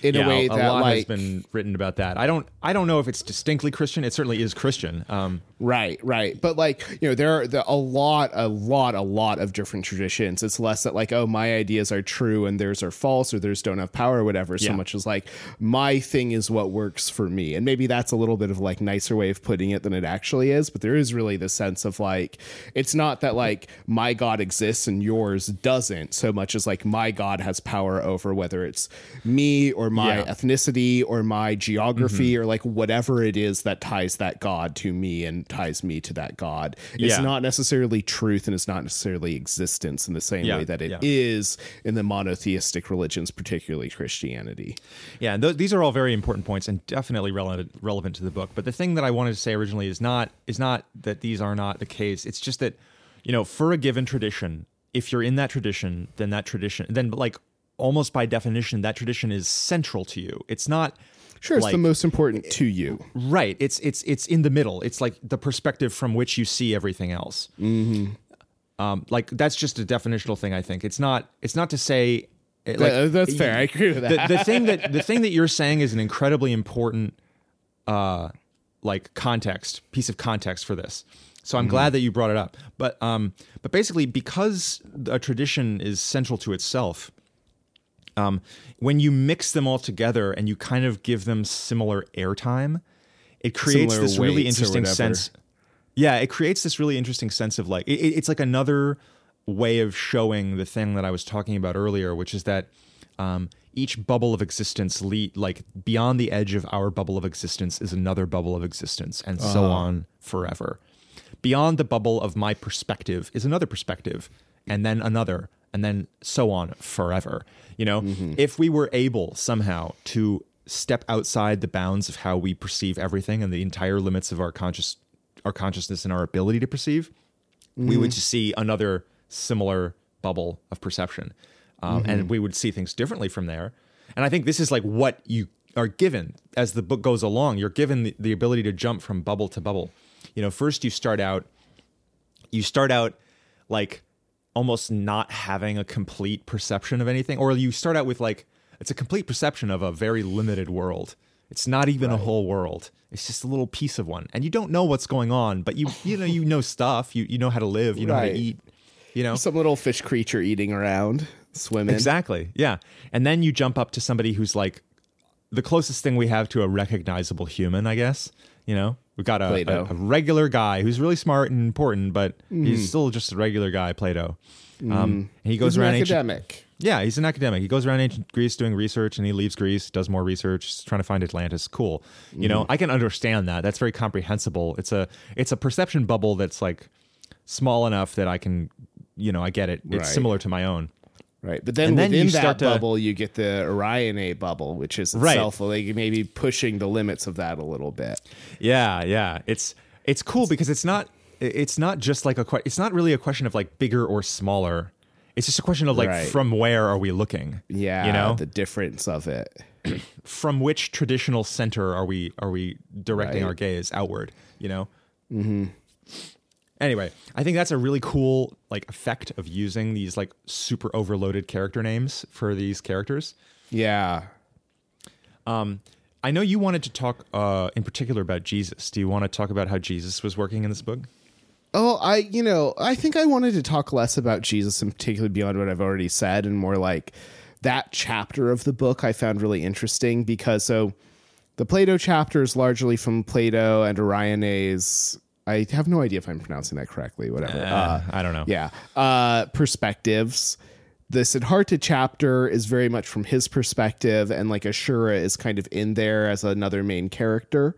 in yeah, a way a that lot like has been written about that. I don't i don't know if it's distinctly christian. It certainly is christian. Um Right, right. But like, you know, there are the, a lot, a lot, a lot of different traditions. It's less that like, oh, my ideas are true and theirs are false or theirs don't have power or whatever, so Yeah. much as like my thing is what works for me. And maybe that's a little bit of like nicer way of putting it than it actually is, but there is really the sense of like it's not that like my God exists and yours doesn't so much as like my God has power over whether it's me or my Yeah. ethnicity or my geography mm-hmm. or like whatever it is that ties that God to me and ties me to that God. It's Yeah. not necessarily truth and it's not necessarily existence in the same Yeah, way that it yeah. is in the monotheistic religions, particularly Christianity. Yeah, and th- these are all very important points and definitely relevant relevant to the book. But the thing that I wanted to say originally is not is not that these are not the case. It's just that you know, for a given tradition, if you're in that tradition, then that tradition, then like almost by definition, that tradition is central to you. It's not Sure, it's like, the most important to you. right. It's it's it's in the middle. It's like the perspective from which you see everything else. Mm-hmm. Um, like that's just a definitional thing. I think it's not. It's not to say. eh, Like, Uh, that's fair. I agree with that. the, the thing that the thing that you're saying is an incredibly important uh like context piece of context for this so i'm glad that you brought it up but um but basically because a tradition is central to itself um when you mix them all together and you kind of give them similar airtime it creates Similar this really interesting sense yeah, it creates this really interesting sense of like it, it's like another way of showing the thing that I was talking about earlier, which is that um, each bubble of existence, lead, like beyond the edge of our bubble of existence, is another bubble of existence, and so on forever. Beyond the bubble of my perspective is another perspective, and then another, and then so on forever. You know, mm-hmm. if we were able somehow to step outside the bounds of how we perceive everything and the entire limits of our conscious our consciousness and our ability to perceive, we would mm-hmm. just see another similar bubble of perception. Um, And mm-hmm. we would see things differently from there. And I think this is like what you are given as the book goes along. You're given the, the ability to jump from bubble to bubble. You know, first you start out, you start out like almost not having a complete perception of anything, or you start out with like, it's a complete perception of a very limited world. It's not even a whole world. It's just a little piece of one, and you don't know what's going on, but you you know you know stuff. You you know how to live. You know how to eat. You know Some little fish creature eating around, swimming. exactly. Yeah, and then you jump up to somebody who's like the closest thing we have to a recognizable human, I guess. You know, we've got a, a, a regular guy who's really smart and important, but he's still just a regular guy, Plato. Um, and he goes He's around ancient, academic. yeah, he's an academic. He goes around ancient Greece doing research, and he leaves Greece, does more research, trying to find Atlantis. Cool, you know, Mm-hmm. I can understand that. That's very comprehensible. It's a it's a perception bubble that's like small enough that I can, you know, I get it. It's Right. similar to my own. Right. But then, then within you that to- bubble, you get the Orionate bubble, which is Right. itself like maybe pushing the limits of that a little bit. Yeah, yeah. It's it's cool because it's not it's not just like a que- it's not really a question of like bigger or smaller. It's just a question of like Right. from where are we looking? Yeah. you know, the difference of it. from which traditional center are we are we directing Right. our gaze outward? You know. Mm-hmm. Anyway, I think that's a really cool like effect of using these like super overloaded character names for these characters. Yeah. I know you wanted to talk uh, in particular about Jesus. Do you want to talk about how Jesus was working in this book? Oh, I, you know, I think I wanted to talk less about Jesus in particular beyond what I've already said and more like that chapter of the book I found really interesting because so the Plato chapter is largely from Plato and Oriones. I have no idea if I'm pronouncing that correctly, whatever. Uh, I don't know. yeah. Uh perspectives. The siddhartha chapter is very much from his perspective and like ashura is kind of in there as another main character.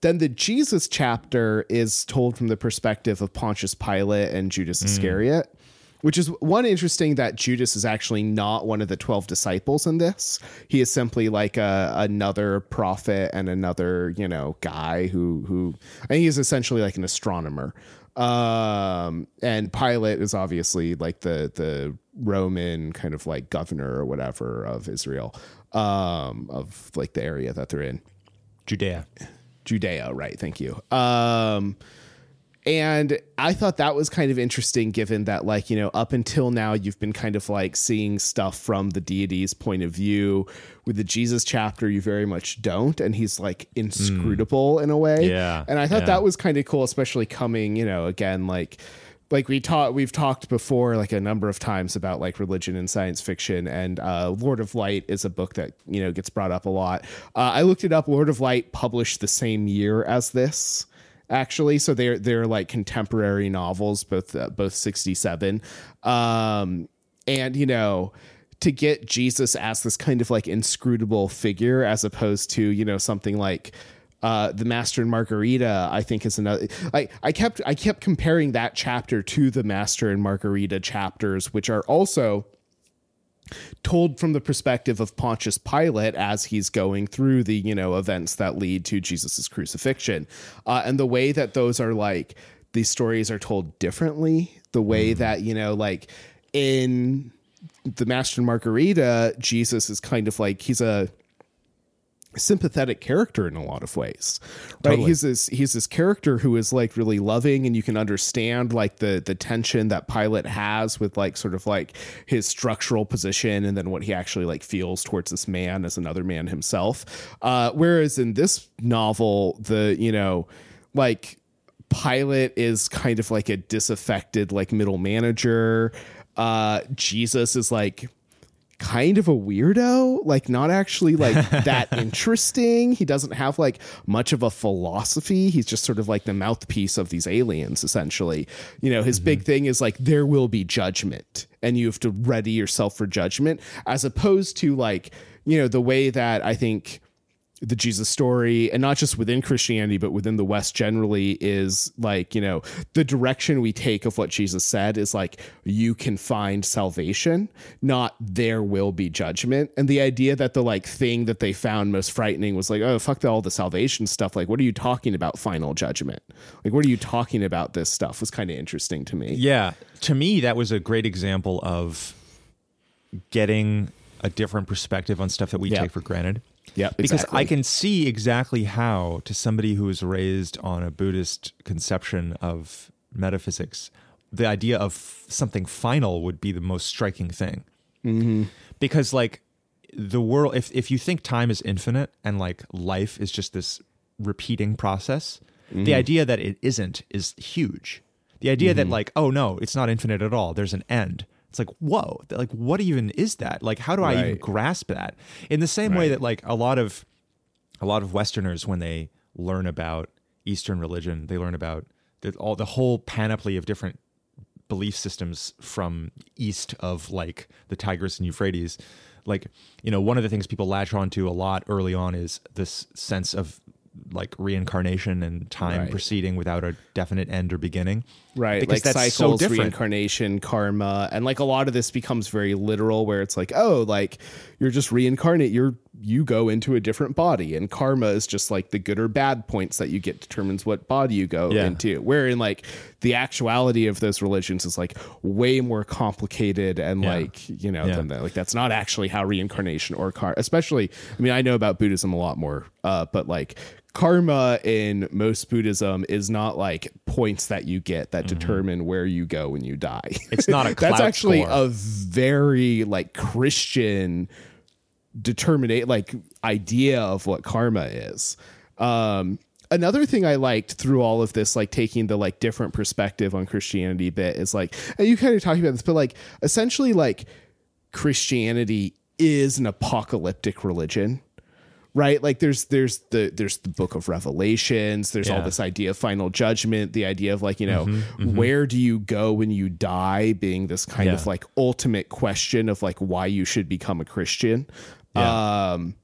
Then the jesus chapter is told from the perspective of pontius pilate and judas iscariot which is one interesting that judas is actually not one of the 12 disciples in this he is simply like a, another prophet and another you know guy who who and think he's essentially like an astronomer um and pilate is obviously like the the roman kind of like governor or whatever of israel um of like the area that they're in Judea. Judea, right? Thank you. Um, And I thought that was kind of interesting given that, like, you know, up until now, you've been kind of like seeing stuff from the deity's point of view. With the Jesus chapter, you very much don't. And he's like inscrutable in a way. Yeah, And I thought yeah. that was kind of cool, especially coming, you know, again, like, like we taught we've talked before like a number of times about like religion and science fiction and uh, lord of light is a book that you know gets brought up a lot uh, i looked it up lord of light published the same year as this actually so they're they're like contemporary novels both uh, both 67 um and you know to get jesus as this kind of like inscrutable figure as opposed to you know something like uh, the Master and Margarita, I think is another. I I kept I kept comparing that chapter to the Master and Margarita chapters, which are also told from the perspective of Pontius Pilate as he's going through the you know events that lead to Jesus's crucifixion, uh, and the way that those are like these stories are told differently. The way that you know like in the Master and Margarita, Jesus is kind of like he's a sympathetic character in a lot of ways right Totally. he's this he's this character who is like really loving and you can understand like the the tension that pilate has with like sort of like his structural position and then what he actually like feels towards this man as another man himself uh whereas in this novel the you know like Pilate is kind of like a disaffected like middle manager. Uh Jesus is like kind of a weirdo, like not actually like that interesting. He doesn't have like much of a philosophy. He's just sort of like the mouthpiece of these aliens essentially. You know, his mm-hmm. big thing is like there will be judgment and you have to ready yourself for judgment as opposed to like, you know, the way that I think the Jesus story, and not just within Christianity, but within the West generally, is like, you know, the direction we take of what Jesus said is like, you can find salvation, not there will be judgment. And the idea that the like thing that they found most frightening was like, oh, fuck all the salvation stuff. Like, what are you talking about final judgment? Like, what are you talking about this stuff was kind of interesting to me. Yeah, to me, that was a great example of getting a different perspective on stuff that we Yeah. take for granted. Yeah, because exactly. I can see exactly how, to somebody who is raised on a Buddhist conception of metaphysics, the idea of something final would be the most striking thing. Mm-hmm. Because, like, the world, if, if you think time is infinite and like life is just this repeating process, Mm-hmm. the idea that it isn't is huge. The idea that, like, oh no, it's not infinite at all, there's an end. It's like, whoa, like, what even is that? Like, how do I even grasp that? In the same way that, like, a lot of a lot of Westerners when they learn about Eastern religion, they learn about the, all the whole panoply of different belief systems from east of like the Tigris and Euphrates. Like, you know, one of the things people latch onto a lot early on is this sense of like reincarnation and time Right. proceeding without a definite end or beginning. Right Because like that's so cycles different. reincarnation karma and like a lot of this becomes very literal where it's like oh like you're just reincarnate you're you go into a different body and karma is just like the good or bad points that you get determines what body you go Yeah. into wherein like the actuality of those religions is like way more complicated and Yeah. like you know Yeah. than that like that's not actually how reincarnation or karma especially i mean i know about buddhism a lot more uh but like karma in most buddhism is not like points that you get that determine where you go when you die. Mm-hmm. It's not a that's actually a very like christian determinate like idea of what karma is. Um another thing i liked through all of this like taking the like different perspective on christianity bit is like and you kind of talking about this but like essentially like christianity is an apocalyptic religion right? Like there's there's the there's the book of revelations. There's all this idea of final judgment the idea of like you know where do you go when you die being this kind of like ultimate question of like why you should become a christian. Yeah. um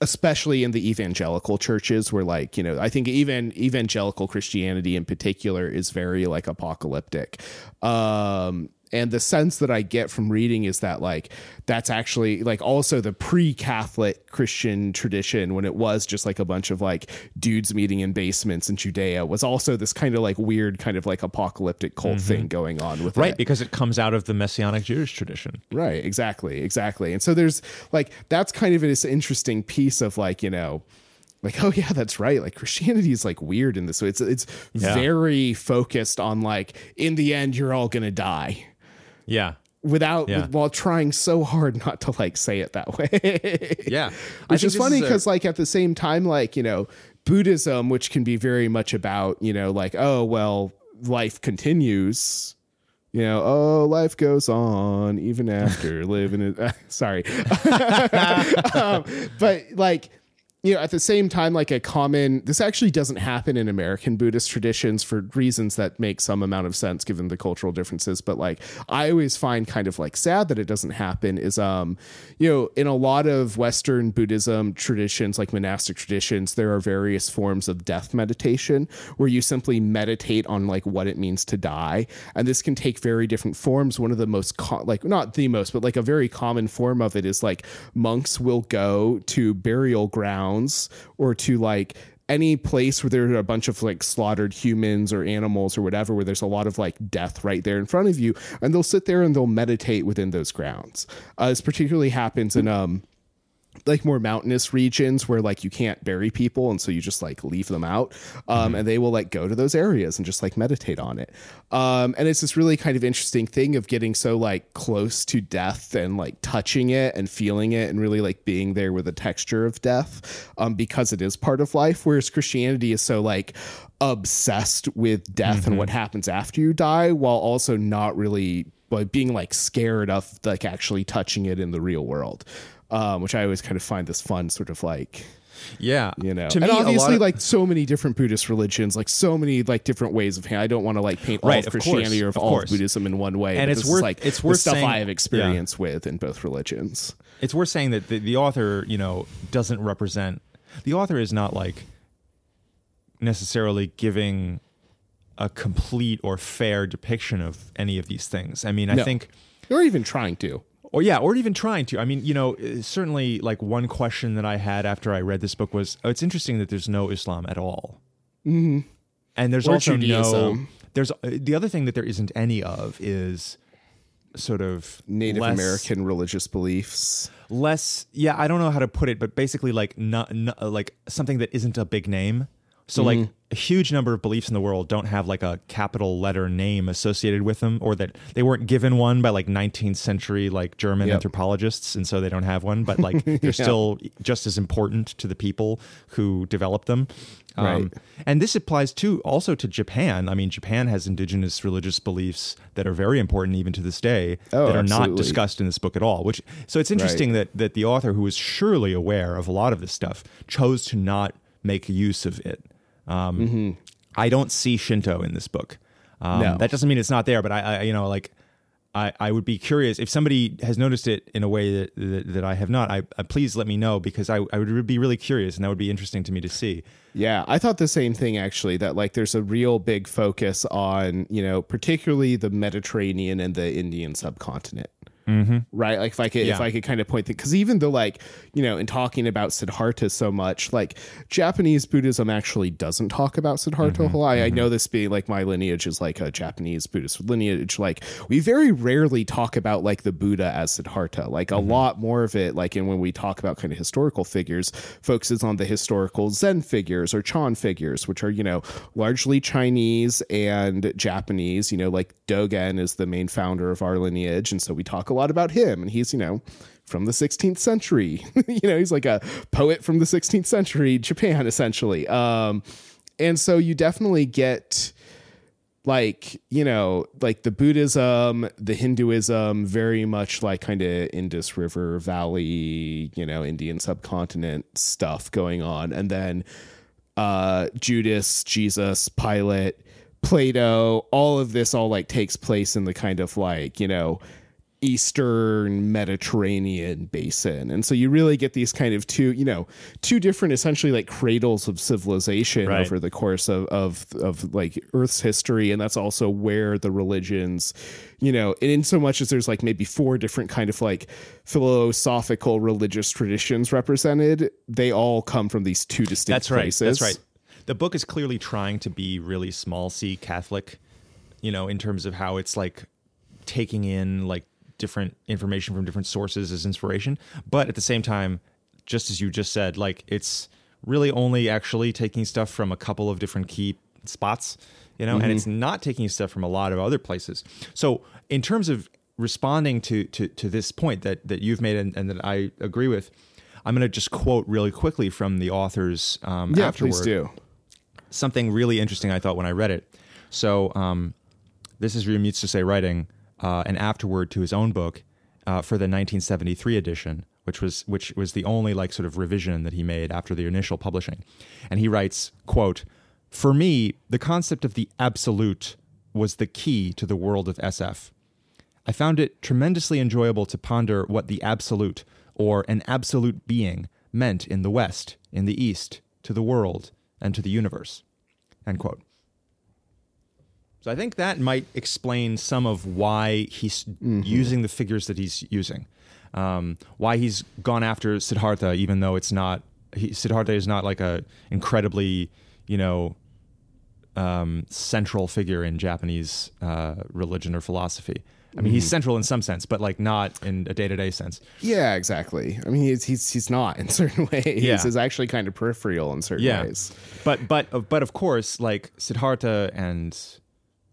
especially in the evangelical churches where like you know i think even evangelical christianity in particular is very like apocalyptic. Um and the sense that i get from reading is that like that's actually like also the pre-catholic christian tradition when it was just like a bunch of like dudes meeting in basements in judea was also this kind of like weird kind of like apocalyptic cult mm-hmm. thing going on with Right, it. because it comes out of the messianic Jewish tradition. Right, exactly, exactly. And so there's like that's kind of this interesting piece of like, you know, like oh yeah that's right like christianity is like weird in this way it's it's Yeah. very focused on like in the end you're all gonna die Yeah. without Yeah. while trying so hard not to like say it that way Yeah. which is funny because like at the same time like you know buddhism which can be very much about you know like oh well life continues you know oh life goes on even after living it sorry um, but like you know at the same time like a common this actually doesn't happen in american buddhist traditions for reasons that make some amount of sense given the cultural differences but like i always find kind of like sad that it doesn't happen is um you know in a lot of western buddhism traditions like monastic traditions there are various forms of death meditation where you simply meditate on like what it means to die. And this can take very different forms. One of the most co- like not the most but like a very common form of it is like monks will go to burial grounds or to like any place where there are a bunch of like slaughtered humans or animals or whatever where there's a lot of like death right there in front of you and they'll sit there and they'll meditate within those grounds. Uh, this particularly happens in um like more mountainous regions where like you can't bury people and so you just like leave them out. Um, and they will like go to those areas and just like meditate on it. Um, and it's this really kind of interesting thing of getting so like close to death and like touching it and feeling it and really like being there with the texture of death um, because it is part of life. Whereas christianity is so like obsessed with death and what happens after you die while also not really like being like scared of like actually touching it in the real world um, which I always kind of find this fun sort of like yeah. you know, to and me, obviously of- like so many different Buddhist religions, like so many like different ways of. I don't want to like paint all Right, of of course, Christianity or of of all of. Buddhism in one way, And it's is, worth- like it's the worth stuff saying- I have yeah. experience with in both religions. it's worth saying that the, the author, you know, doesn't represent the author is not like necessarily giving a complete or fair depiction of any of these things. I mean, I No. think Or even trying to. Or yeah, or even trying to. I mean, you know, uh, certainly like one question that I had after I read this book was, oh, it's interesting that there's no Islam at all. Mm-hmm. And there's Or also no there's uh, the other thing that there isn't any of is sort of Native less- American religious beliefs. less yeah i don't know how to put it but basically like not, not like something that isn't a big name so Mm-hmm. like a huge number of beliefs in the world don't have like a capital letter name associated with them or that they weren't given one by like 19th century like german Yep. anthropologists and so they don't have one but like they're still just as important to the people who developed them Um, Right. and this applies to also to Japan. I mean, Japan has indigenous religious beliefs that are very important even to this day Oh, that are not discussed in this book at all. Which so it's interesting that that the author, who was surely aware of a lot of this stuff, chose to not make use of it. Um, I don't see Shinto in this book. Um, No. That doesn't mean it's not there, but I, I you know, like I, I would be curious if somebody has noticed it in a way that that, that I have not. I, I please let me know because I, I would be really curious, and that would be interesting to me to see. Yeah, I thought the same thing actually. That like there's a real big focus on you know particularly the Mediterranean and the Indian subcontinent. Mm-hmm. Right, like if I could, if I could kind of point that, because even though, like you know, in talking about Siddhartha so much, like Japanese Buddhism actually doesn't talk about Siddhartha a mm-hmm. whole lot. I mm-hmm. know this being like my lineage is like a Japanese Buddhist lineage. Like we very rarely talk about like the Buddha as Siddhartha. Like a mm-hmm. lot more of it, like in when we talk about kind of historical figures, focuses on the historical Zen figures or Chan figures, which are you know largely Chinese and Japanese. You know, like Dogen is the main founder of our lineage, and so we talk a lot about him, and he's you know from the 16th century. you know, he's like a poet from the 16th century Japan, essentially. Um, and so you definitely get like you know like the buddhism the hinduism very much like kind of indus river valley you know indian subcontinent stuff going on and then uh judas jesus pilate plato all of this all like takes place in the kind of like you know eastern mediterranean basin and so you really get these kind of two you know two different essentially like cradles of civilization Right. over the course of, of of like earth's history and that's also where the religions you know and in so much as there's like maybe four different kind of like philosophical religious traditions represented they all come from these two distinct That's right. places That's right. The book is clearly trying to be really small c Catholic, you know, in terms of how it's like taking in like different information from different sources as inspiration. But at the same time, just as you just said, like it's really only actually taking stuff from a couple of different key spots, you know, and it's not taking stuff from a lot of other places. So in terms of responding to to to this point that that you've made and, and that I agree with, I'm going to just quote really quickly from the author's um, Yeah, afterward please do. something really interesting I thought when I read it. So um, this is Ryu Mitsuse writing uh, an afterword to his own book uh, for the 1973 edition, which was which was the only like sort of revision that he made after the initial publishing. And he writes, "quote For me, the concept of the absolute was the key to the world of SF. I found it tremendously enjoyable to ponder what the absolute or an absolute being meant in the West, in the East, to the world, and to the universe. End quote. So I think that might explain some of why he's using the figures that he's using, um, why he's gone after Siddhartha, even though it's not he, Siddhartha is not like a incredibly you know um, central figure in Japanese uh, religion or philosophy. I mean, he's central in some sense, but like not in a day to day sense. Yeah, exactly. I mean, he's he's he's not in certain ways. Yeah. He's actually kind of peripheral in certain Yeah. ways. But but but of course, like Siddhartha and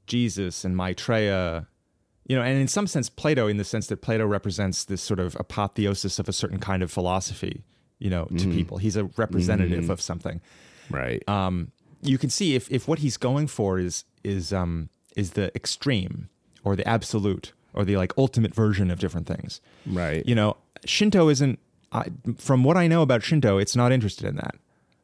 Jesus and Maitreya, you know, and in some sense, Plato, in the sense that Plato represents this sort of apotheosis of a certain kind of philosophy, you know, to people. He's a representative of something. Right. Um, you can see if if what he's going for is is um is the extreme or the absolute or the like ultimate version of different things. right. You know, Shinto isn't. I, from what I know about Shinto, it's not interested in that.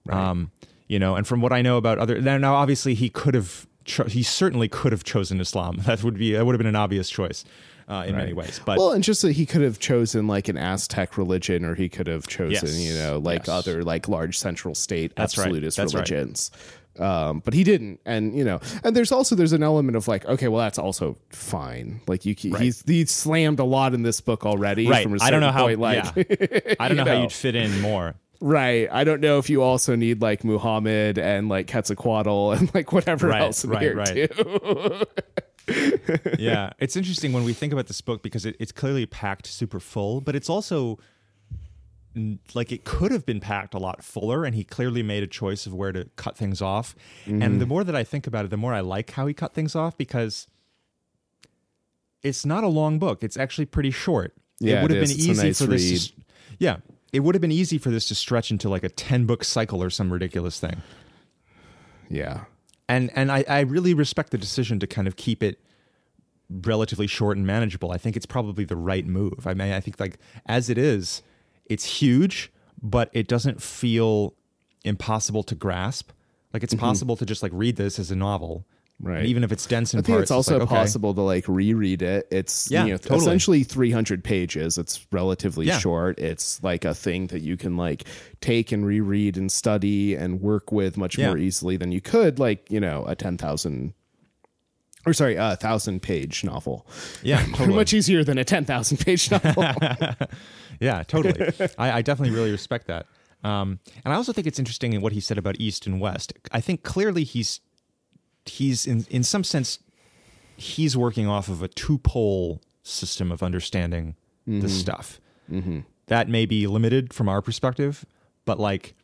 Um, you know, and from what I know about other now, now obviously he could have. Cho- he certainly could have chosen Islam. That would be that would have been an obvious choice uh, in many ways. But well, and just that he could have chosen like an Aztec religion, or he could have chosen, Yes. you know, like Yes. other like large central state That's right. absolutist right. religions. Um, but he didn't, and you know, and there's also there's an element of like, okay, well, that's also fine. Like you, he's he's slammed a lot in this book already. right, From a I don't know how. point, like, yeah. I don't know, you how you'd fit in more. Right. I don't know if you also need like Muhammad and like Quetzalcoatl and like whatever Right, else in right, here right. too. yeah, it's interesting when we think about this book because it, it's clearly packed super full, but it's also like it could have been packed a lot fuller, and he clearly made a choice of where to cut things off. Mm-hmm. And the more that I think about it, the more I like how he cut things off because it's not a long book; it's actually pretty short. Yeah, it would have been easy nice for this. Read. s- yeah, it would have been easy for this to stretch into like a ten book cycle or some ridiculous thing yeah. and and I, I really respect the decision to kind of keep it relatively short and manageable. I think it's probably the right move. I mean, I think like as it is, it's huge, but it doesn't feel impossible to grasp. Like it's possible to just like read this as a novel, Mm-hmm. Right. And even if it's dense in I think parts, it's also like, okay. possible to like reread it. It's Yeah, you know, totally. essentially 300 pages. It's relatively Yeah. short. It's like a thing that you can like take and reread and study and work with much Yeah. more easily than you could like, you know, a 10,000 or sorry, a 1,000 page novel. Yeah, totally. much easier than a 10,000 page novel. Yeah, totally. I, I definitely really respect that. Um, and I also think it's interesting in what he said about East and West. I think clearly he's he's in in some sense he's working off of a two pole system of understanding the stuff. That may be limited from our perspective, but like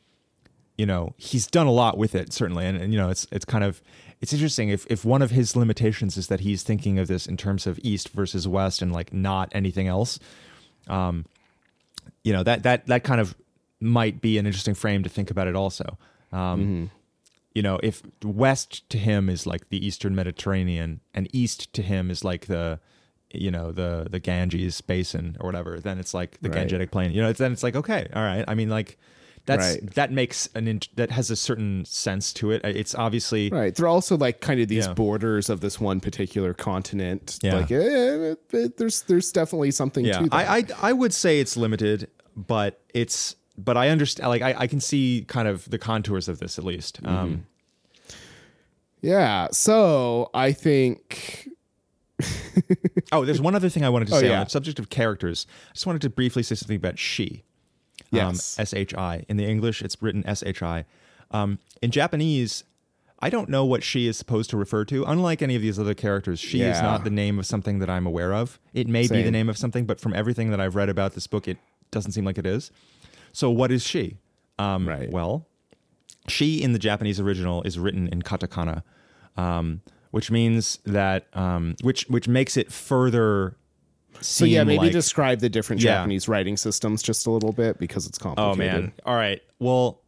you know he's done a lot with it certainly, and, and you know it's it's kind of it's interesting if if one of his limitations is that he's thinking of this in terms of East versus West and like not anything else Um, you know that that that kind of might be an interesting frame to think about it also. Um, you know if west to him is like the eastern mediterranean and east to him is like the you know the the ganges basin or whatever then it's like the Right. gangetic plain you know it's, then it's like okay all right i mean like that's Right. that makes an int- that has a certain sense to it it's obviously Right. They're also like kind of these Yeah. borders of this one particular continent. Yeah. Like, eh, eh, there's there's definitely something yeah to that. I, I i would say it's limited but it's but i understand like i, I can see kind of the contours of this at least Mm-hmm. um yeah. So I think. Oh, there's one other thing I wanted to Oh, say yeah. on the subject of characters. I just wanted to briefly say something about she. Yes. Um, S H I. In the English, it's written S H I. Um, in Japanese, I don't know what she is supposed to refer to. Unlike any of these other characters, she is not the name of something that I'm aware of. It may be the name of something, but from everything that I've read about this book, it doesn't seem like it is. So, what is she? Um, Right. Well, she in the Japanese original is written in katakana, um, which means that um, which which makes it further. So yeah, maybe like, describe the different Yeah. Japanese writing systems just a little bit because it's complicated. Oh man! All right. Well,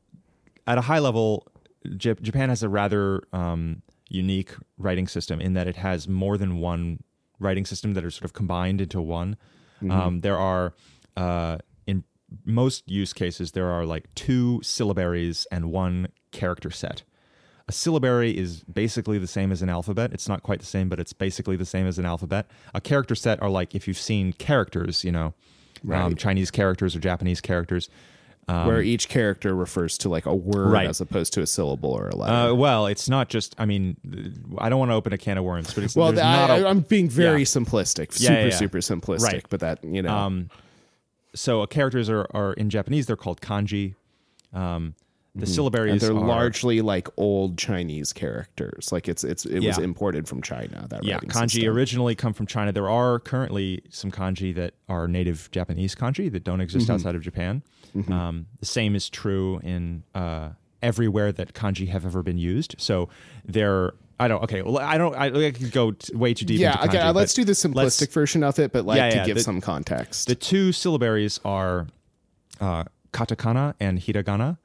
at a high level, Jap- Japan has a rather um, unique writing system in that it has more than one writing system that are sort of combined into one. Um, there are uh, most use cases there are like two syllabaries and one character set. A syllabary is basically the same as an alphabet. It's not quite the same, but it's basically the same as an alphabet. A character set are like if you've seen characters, you know, um, Chinese characters or Japanese characters. Where each character refers to like a word Right. as opposed to a syllable or a letter. Uh, well, it's not just. I mean, I don't want to open a can of worms, but it's well, there's I, not a- I, am being very yeah. simplistic, Yeah, super, yeah. super simplistic. Right. But that you know, Um, so uh, characters are, are in Japanese. They're called kanji. Um, the syllabaries Mm-hmm. and they're are largely like old Chinese characters. Like it's it's it was imported from China. That yeah kanji system. originally come from China. There are currently some kanji that are native Japanese kanji that don't exist Mm-hmm. outside of Japan. Um, the same is true in uh, everywhere that kanji have ever been used. So they're I don't okay. Well, I don't. I, I could go t- way too deep. Yeah, into okay. Let's do the simplistic version of it, but like Yeah, to yeah, give the- some context. The two syllabaries are uh, katakana and hiragana.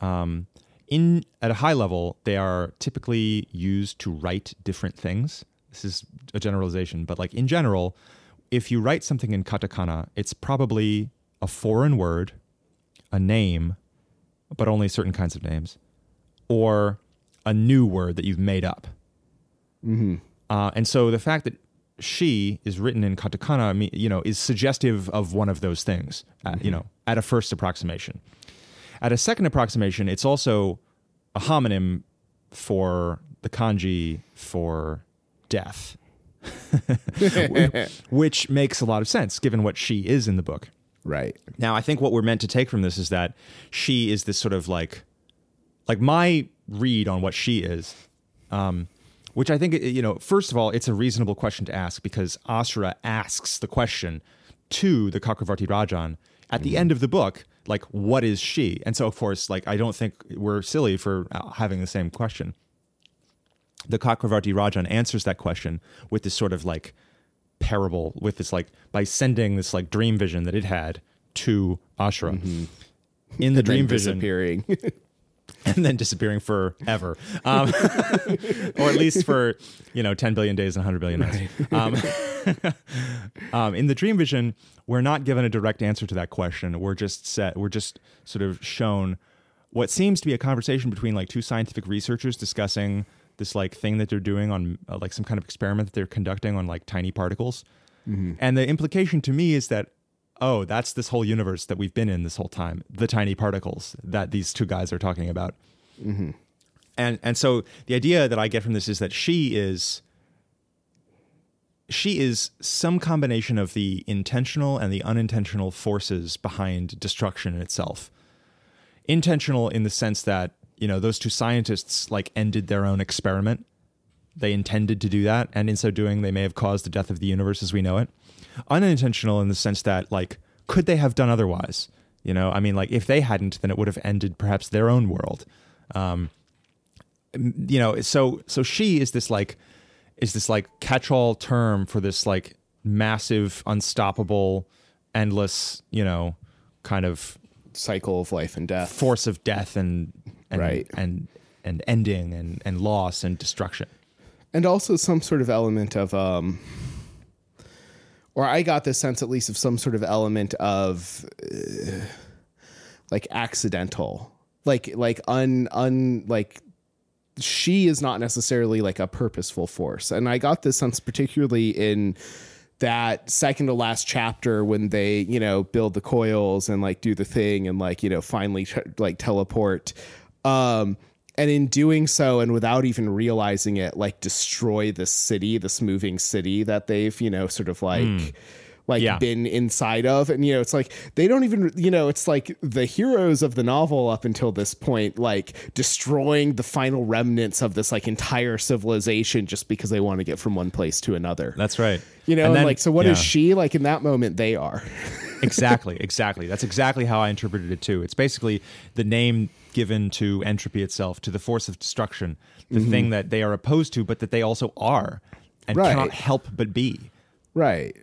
Um, in at a high level, they are typically used to write different things. This is a generalization, but like in general, if you write something in katakana, it's probably a foreign word, a name, but only certain kinds of names, or a new word that you've made up. Uh, and so the fact that she is written in katakana, I mean, you know, is suggestive of one of those things. uh, you know, at a first approximation. At a second approximation, it's also a homonym for the kanji for death, which makes a lot of sense given what she is in the book. right. Now, I think what we're meant to take from this is that she is this sort of like, like my read on what she is, um, which I think you know. First of all, it's a reasonable question to ask because Asura asks the question to the Chakravarti Rajan at the end of the book, like, "What is she?" And so, of course, like I don't think we're silly for uh, having the same question. The Chakravarti Rajan answers that question with this sort of like parable with this like by sending this like dream vision that it had to Ashura. In the dream vision, disappearing. and then disappearing forever, um, or at least for you know 10 billion days and 100 billion nights. Um, um, in the dream vision, we're not given a direct answer to that question. We're just set. We're just sort of shown what seems to be a conversation between like two scientific researchers discussing this like thing that they're doing on uh, like some kind of experiment that they're conducting on like tiny particles. And the implication to me is that oh, that's this whole universe that we've been in this whole time, the tiny particles that these two guys are talking about. Mm-hmm. And and so the idea that I get from this is that she is she is some combination of the intentional and the unintentional forces behind destruction in itself. Intentional in the sense that, you know, those two scientists like ended their own experiment. They intended to do that, and in so doing, they may have caused the death of the universe as we know it. Unintentional in the sense that, like, could they have done otherwise? You know, I mean, like, if they hadn't, then it would have ended perhaps their own world. Um, you know, so so she is this like is this like catch-all term for this like massive, unstoppable, endless, you know, kind of Cycle of life and death. force of death and and Right. and and ending and and loss and destruction. And also some sort of element of um or i got this sense at least of some sort of element of uh, like accidental like like un un like she is not necessarily like a purposeful force. And i got this sense particularly in that second to last chapter when they you know build the coils and like do the thing and like you know finally like teleport. Um and in doing so and without even realizing it like destroy this city this moving city that they've you know sort of like hmm. like Yeah. been inside of and you know it's like they don't even you know it's like the heroes of the novel up until this point like destroying the final remnants of this like entire civilization just because they want to get from one place to another That's right. you know And and then- like so what is yeah. she like in that moment they are exactly, exactly. That's exactly how I interpreted it too. It's basically the name given to entropy itself, to the force of destruction, the Mm-hmm. thing that they are opposed to, but that they also are and Right. cannot help but be. Right.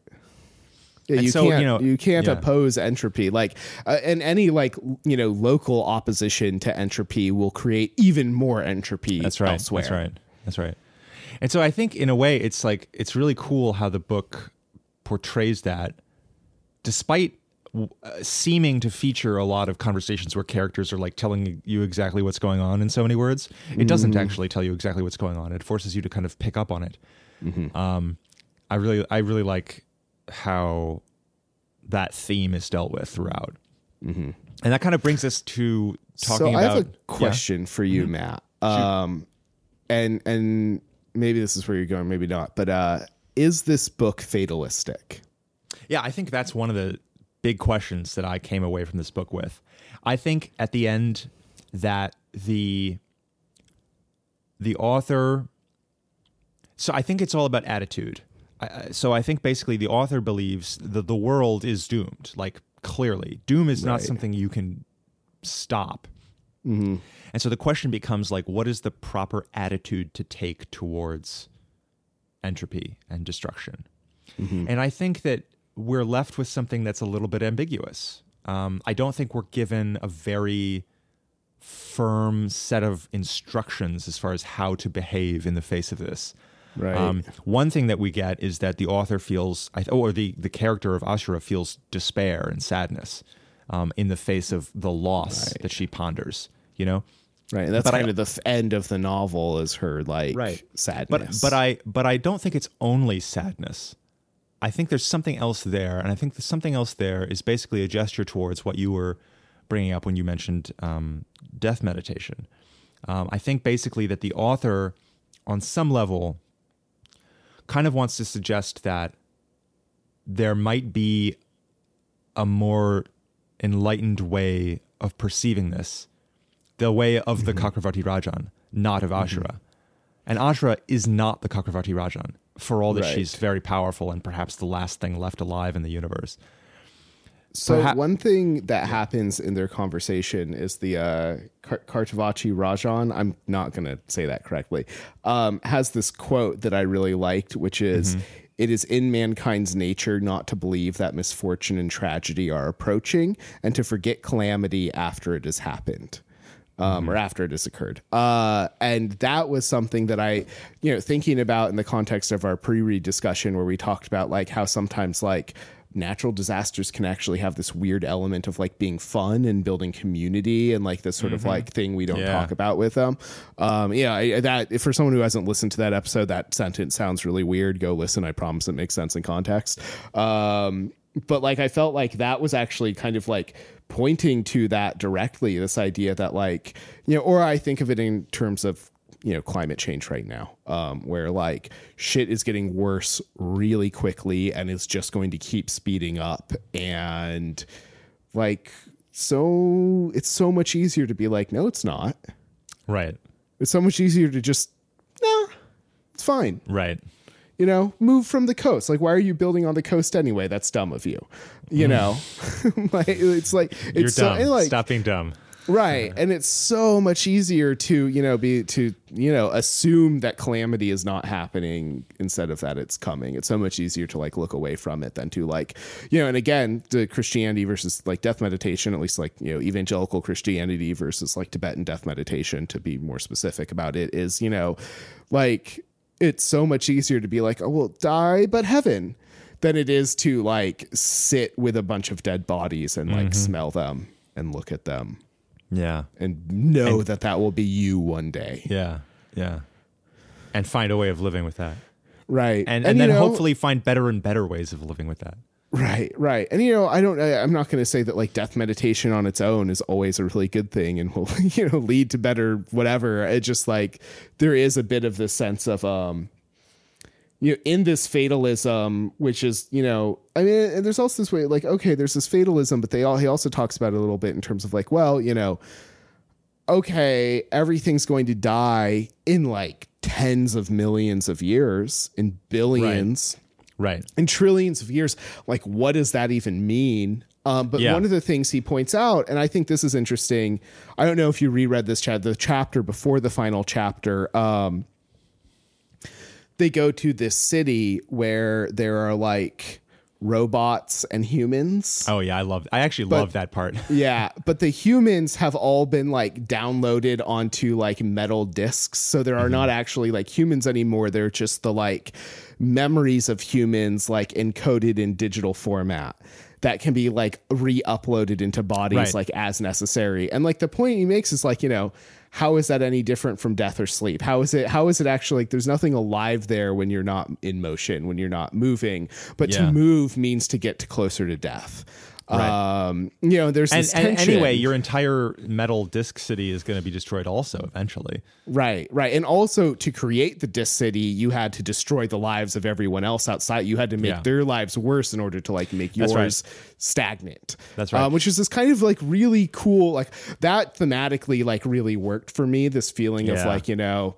Yeah, And you so, can't know, you can't yeah. oppose entropy like uh, and any like you know local opposition to entropy will create even more entropy That's right. elsewhere. That's right. That's right. And so I think in a way it's like it's really cool how the book portrays that despite seeming to feature a lot of conversations where characters are like telling you exactly what's going on in so many words. It doesn't actually tell you exactly what's going on. It forces you to kind of pick up on it. Um, i really i really like how that theme is dealt with throughout. And that kind of brings us to talking so I about have a question for you, Matt. Um, and and maybe this is where you're going, maybe not. But uh, is this book fatalistic? Yeah, I think that's one of the big questions that I came away from this book with. I think at the end that the the author so I think it's all about attitude. I- so I think basically the author believes that the world is doomed. Like clearly, doom is not something you can stop. Mm-hmm. And so the question becomes like, what is the proper attitude to take towards entropy and destruction? Mm-hmm. And I think that we're left with something that's a little bit ambiguous. Um, I don't think we're given a very firm set of instructions as far as how to behave in the face of this. Right. Um, one thing that we get is that the author feels, or the, the character of Ashura feels despair and sadness um, in the face of the loss Right. that she ponders. You know, right. And that's but I- kind of the f- end of the novel is her like Right. but sadness. but I but I don't think it's only sadness. I think there's something else there, and I think the something else there is basically a gesture towards what you were bringing up when you mentioned um, death meditation. Um, I think basically that the author, on some level, kind of wants to suggest that there might be a more enlightened way of perceiving this, the way of the Chakravarti Rajan, not of Ashura. And Ashura is not the Chakravarti Rajan, for all that Right. she's very powerful and perhaps the last thing left alive in the universe. So Perha- one thing that happens in their conversation is the uh, Kar- Kartavachi Rajan. I'm not going to say that correctly. Um, has this quote that I really liked, which is, "It is in mankind's nature not to believe that misfortune and tragedy are approaching, and to forget calamity after it has happened." Um, or after it has occurred. Uh, and that was something that I, you know, thinking about in the context of our pre-read discussion where we talked about like how sometimes like natural disasters can actually have this weird element of like being fun and building community and like this sort of like thing we don't Yeah. talk about with them. Um, yeah, I, that for someone who hasn't listened to that episode, that sentence sounds really weird. Go listen. I promise it makes sense in context. Um, but like I felt like that was actually kind of like pointing to that directly. This idea that like you know, or I think of it in terms of you know climate change right now, um, where like shit is getting worse really quickly and it's just going to keep speeding up and like so it's so much easier to be like no it's not Right. it's so much easier to just nah it's fine Right. You know move from the coast. Like why are you building on the coast anyway? That's dumb of you you mm. know? Like it's like it's You're dumb. and, like Stop being dumb. right. And it's so much easier to you know be to you know assume that calamity is not happening instead of that it's coming. It's so much easier to like look away from it than to like you know and again the christianity versus like death meditation at least like you know evangelical christianity versus like tibetan death meditation to be more specific about it is you know like it's so much easier to be like oh well die but heaven than it is to like sit with a bunch of dead bodies and like mm-hmm. smell them and look at them Yeah. and know that that will be you one day. Yeah. Yeah. And find a way of living with that. Right. And and, you then know- hopefully find better and better ways of living with that. Right, right. And you know, I don't I, I'm not going to say that like death meditation on its own is always a really good thing and will, you know, lead to better whatever. It just like there is a bit of this sense of um you know, in this fatalism, which is, you know, I mean, and there's also this way, like, okay, there's this fatalism, but they all he also talks about it a little bit in terms of like, well, you know, okay, everything's going to die in like tens of millions of years, in billions. Right. In trillions of years. Like, what does that even mean? Um, but Yeah. one of the things he points out, and I think this is interesting. I don't know if you reread this chat, the chapter before the final chapter. Um, they go to this city where there are like robots and humans. Oh yeah, I love. I actually love that part. Yeah, but the humans have all been like downloaded onto like metal discs. So there are not actually like humans anymore. They're just the like memories of humans like encoded in digital format that can be like re-uploaded into bodies Right. like as necessary. And like the point he makes is like, you know, how is that any different from death or sleep? How is it how is it actually like there's nothing alive there when you're not in motion, when you're not moving, but Yeah. to move means to get to closer to death. Right. Um, you know, there's And, this and anyway, your entire metal disc city is going to be destroyed also eventually. right, right, and also to create the disc city, you had to destroy the lives of everyone else outside. You had to make Yeah. their lives worse in order to like make That's right. yours stagnant. That's right. Um, which is this kind of like really cool, like that thematically like really worked for me. This feeling of like you know.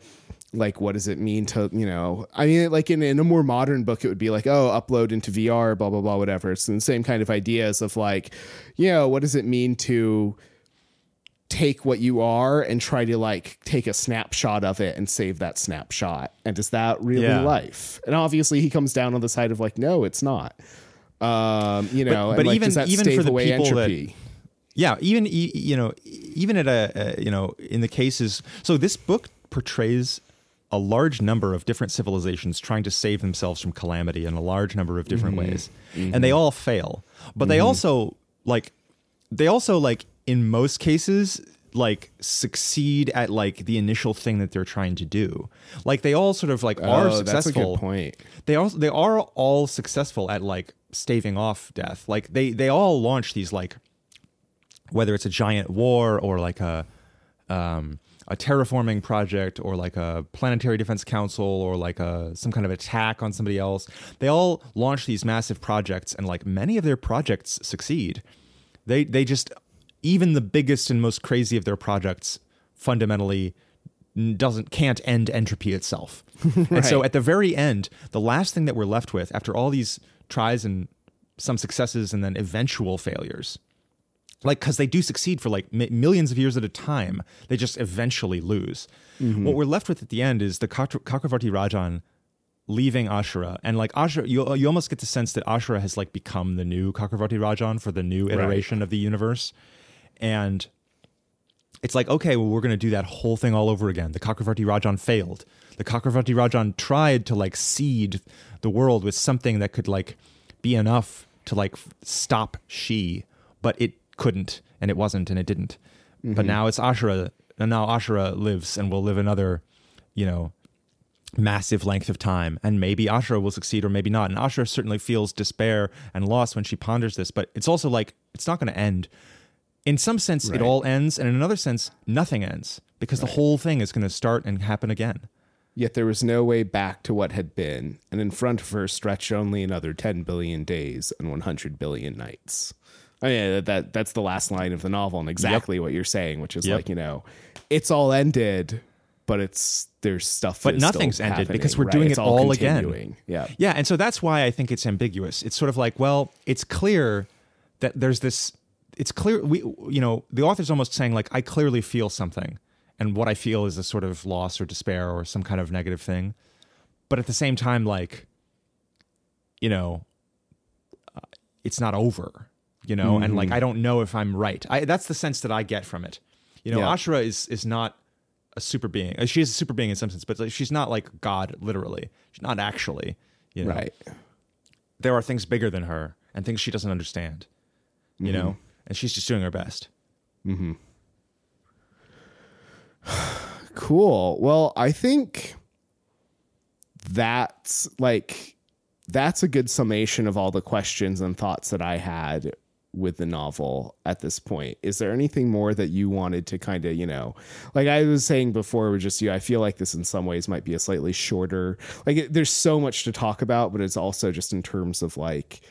Like, what does it mean to, you know, I mean, like in, in a more modern book, it would be like, oh, upload into VR, blah, blah, blah, whatever. It's the same kind of ideas of like, you know, what does it mean to take what you are and try to like take a snapshot of it and save that snapshot? And is that really Yeah. life? And obviously, he comes down on the side of like, no, it's not. Um, you know, but and like, even- that even for the people that- entropy? Yeah, even you know, even at a, a you know, in the cases. So this book portrays a large number of different civilizations trying to save themselves from calamity in a large number of different mm-hmm. ways, mm-hmm. and they all fail. But they mm-hmm. also like, they also like in most cases like succeed at like the initial thing that they're trying to do. Like they all sort of like oh, are oh, that's a successful good point. they also they are all successful at like staving off death. Like they they all launch these like whether it's a giant war or like a um, a terraforming project or like a planetary defense council or like a some kind of attack on somebody else. They all launch these massive projects and like many of their projects succeed. They they just even the biggest and most crazy of their projects fundamentally doesn't can't end entropy itself. And so at the very end, the last thing that we're left with after all these tries and some successes and then eventual failures like because they do succeed for like mi- millions of years at a time. They just eventually lose. Mm-hmm. What we're left with at the end is the Chakravarti Rajan leaving Ashura and like Ashura you, you almost get the sense that Ashura has like become the new Chakravarti Rajan for the new iteration of the universe. And it's like okay well we're going to do that whole thing all over again. The Chakravarti Rajan failed. The Chakravarti Rajan tried to like seed the world with something that could like be enough to like stop she but it couldn't and it wasn't and it didn't. But mm-hmm. now it's Ashura and now Ashura lives and will live another you know massive length of time. And maybe Ashura will succeed or maybe not. And Ashura certainly feels despair and loss when she ponders this. But it's also like it's not going to end. In some sense Right. it all ends and in another sense nothing ends because the whole thing is going to start and happen again. Yet there was no way back to what had been, and in front of her stretched only another 10 billion days and 100 billion nights. I mean, that, that that's the last line of the novel, and exactly what you're saying, which is Yep. like you know, it's all ended, but it's there's stuff. But that is still nothing's ended because we're right? doing It's it all again. Yeah, Yeah, and so that's why I think it's ambiguous. It's sort of like, well, it's clear that there's this. It's clear we, you know, the author's almost saying like, I clearly feel something, and what I feel is a sort of loss or despair or some kind of negative thing, but at the same time, like, you know, uh, it's not over, you know, and like I don't know if I'm right. I, that's the sense that I get from it. You know, Yeah. Ashura is is not a super being. Uh, She is a super being in some sense, but like, she's not like God literally. She's not actually. You know? right. there are things bigger than her and things she doesn't understand, you know, and she's just doing her best. Mm-hmm. Cool. Well, I think that's like that's a good summation of all the questions and thoughts that I had with the novel at this point. Is there anything more that you wanted to kind of, you know, like I was saying before with just you, I feel like this in some ways might be a slightly shorter. Like it, there's so much to talk about, but it's also just in terms of like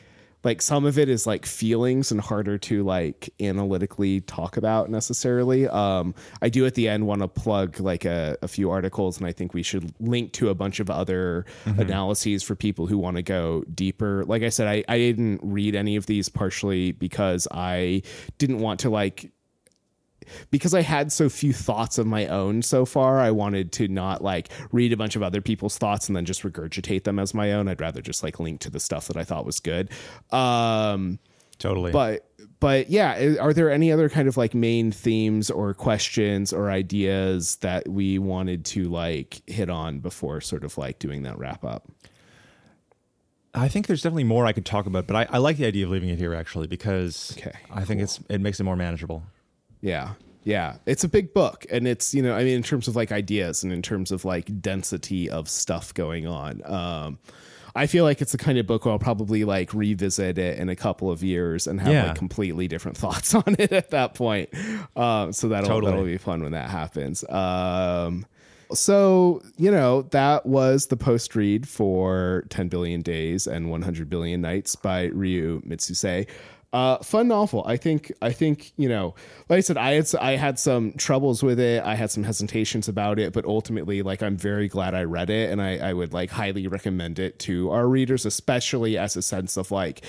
like some of it is like feelings and harder to like analytically talk about necessarily. Um, I do at the end want to plug like a, a few articles, and I think we should link to a bunch of other analyses for people who want to go deeper. Like I said, I, I didn't read any of these partially because I didn't want to like because I had so few thoughts of my own so far, I wanted to not like read a bunch of other people's thoughts and then just regurgitate them as my own. I'd rather just like link to the stuff that I thought was good. Um, Totally. but but yeah, are there any other kind of like main themes or questions or ideas that we wanted to like hit on before sort of like doing that wrap up? I think there's definitely more I could talk about, but I, I like the idea of leaving it here actually because Okay, I think it's it makes it more manageable. Yeah. Yeah. It's a big book. And it's, you know, I mean, in terms of like ideas and in terms of like density of stuff going on. Um, I feel like it's the kind of book where I'll probably like revisit it in a couple of years and have Yeah. like completely different thoughts on it at that point. Um, so that'll, Totally. that'll be fun when that happens. Um, so, you know, that was the post read for 10 Billion Days and 100 Billion Nights by Ryu Mitsuse. Uh, fun novel. I think. I think you know. Like I said, I had I had some troubles with it. I had some hesitations about it, but ultimately, like I'm very glad I read it, and I, I would like highly recommend it to our readers, especially as a sense of like,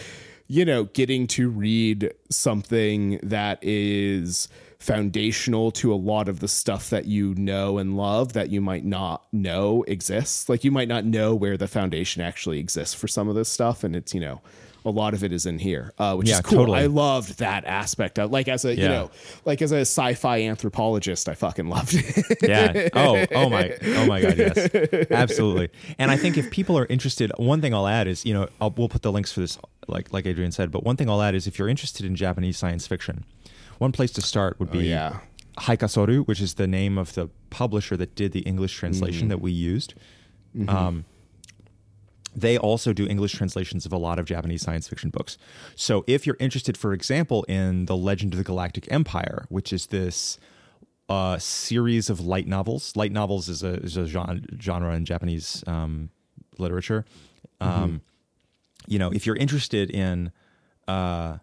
you know, getting to read something that is foundational to a lot of the stuff that you know and love that you might not know exists. Like you might not know where the foundation actually exists for some of this stuff, and it's you know a lot of it is in here, uh, which Yeah, is cool. totally. I loved that aspect of like as a you know like as a sci-fi anthropologist, I fucking loved it. Yeah. Oh, oh my, oh my God. Yes, absolutely. And I think if people are interested, one thing I'll add is, you know, I'll, we'll put the links for this, like like Adrian said. But one thing I'll add is, if you're interested in Japanese science fiction, one place to start would be Oh, yeah. Haikasoru, which is the name of the publisher that did the English Mm. translation that we used. Mm-hmm. Um, they also do English translations of a lot of Japanese science fiction books. So if you're interested, for example, in The Legend of the Galactic Empire, which is this uh, series of light novels, light novels is a, is a genre, genre in Japanese um, literature. Um, You know, if you're interested in, uh,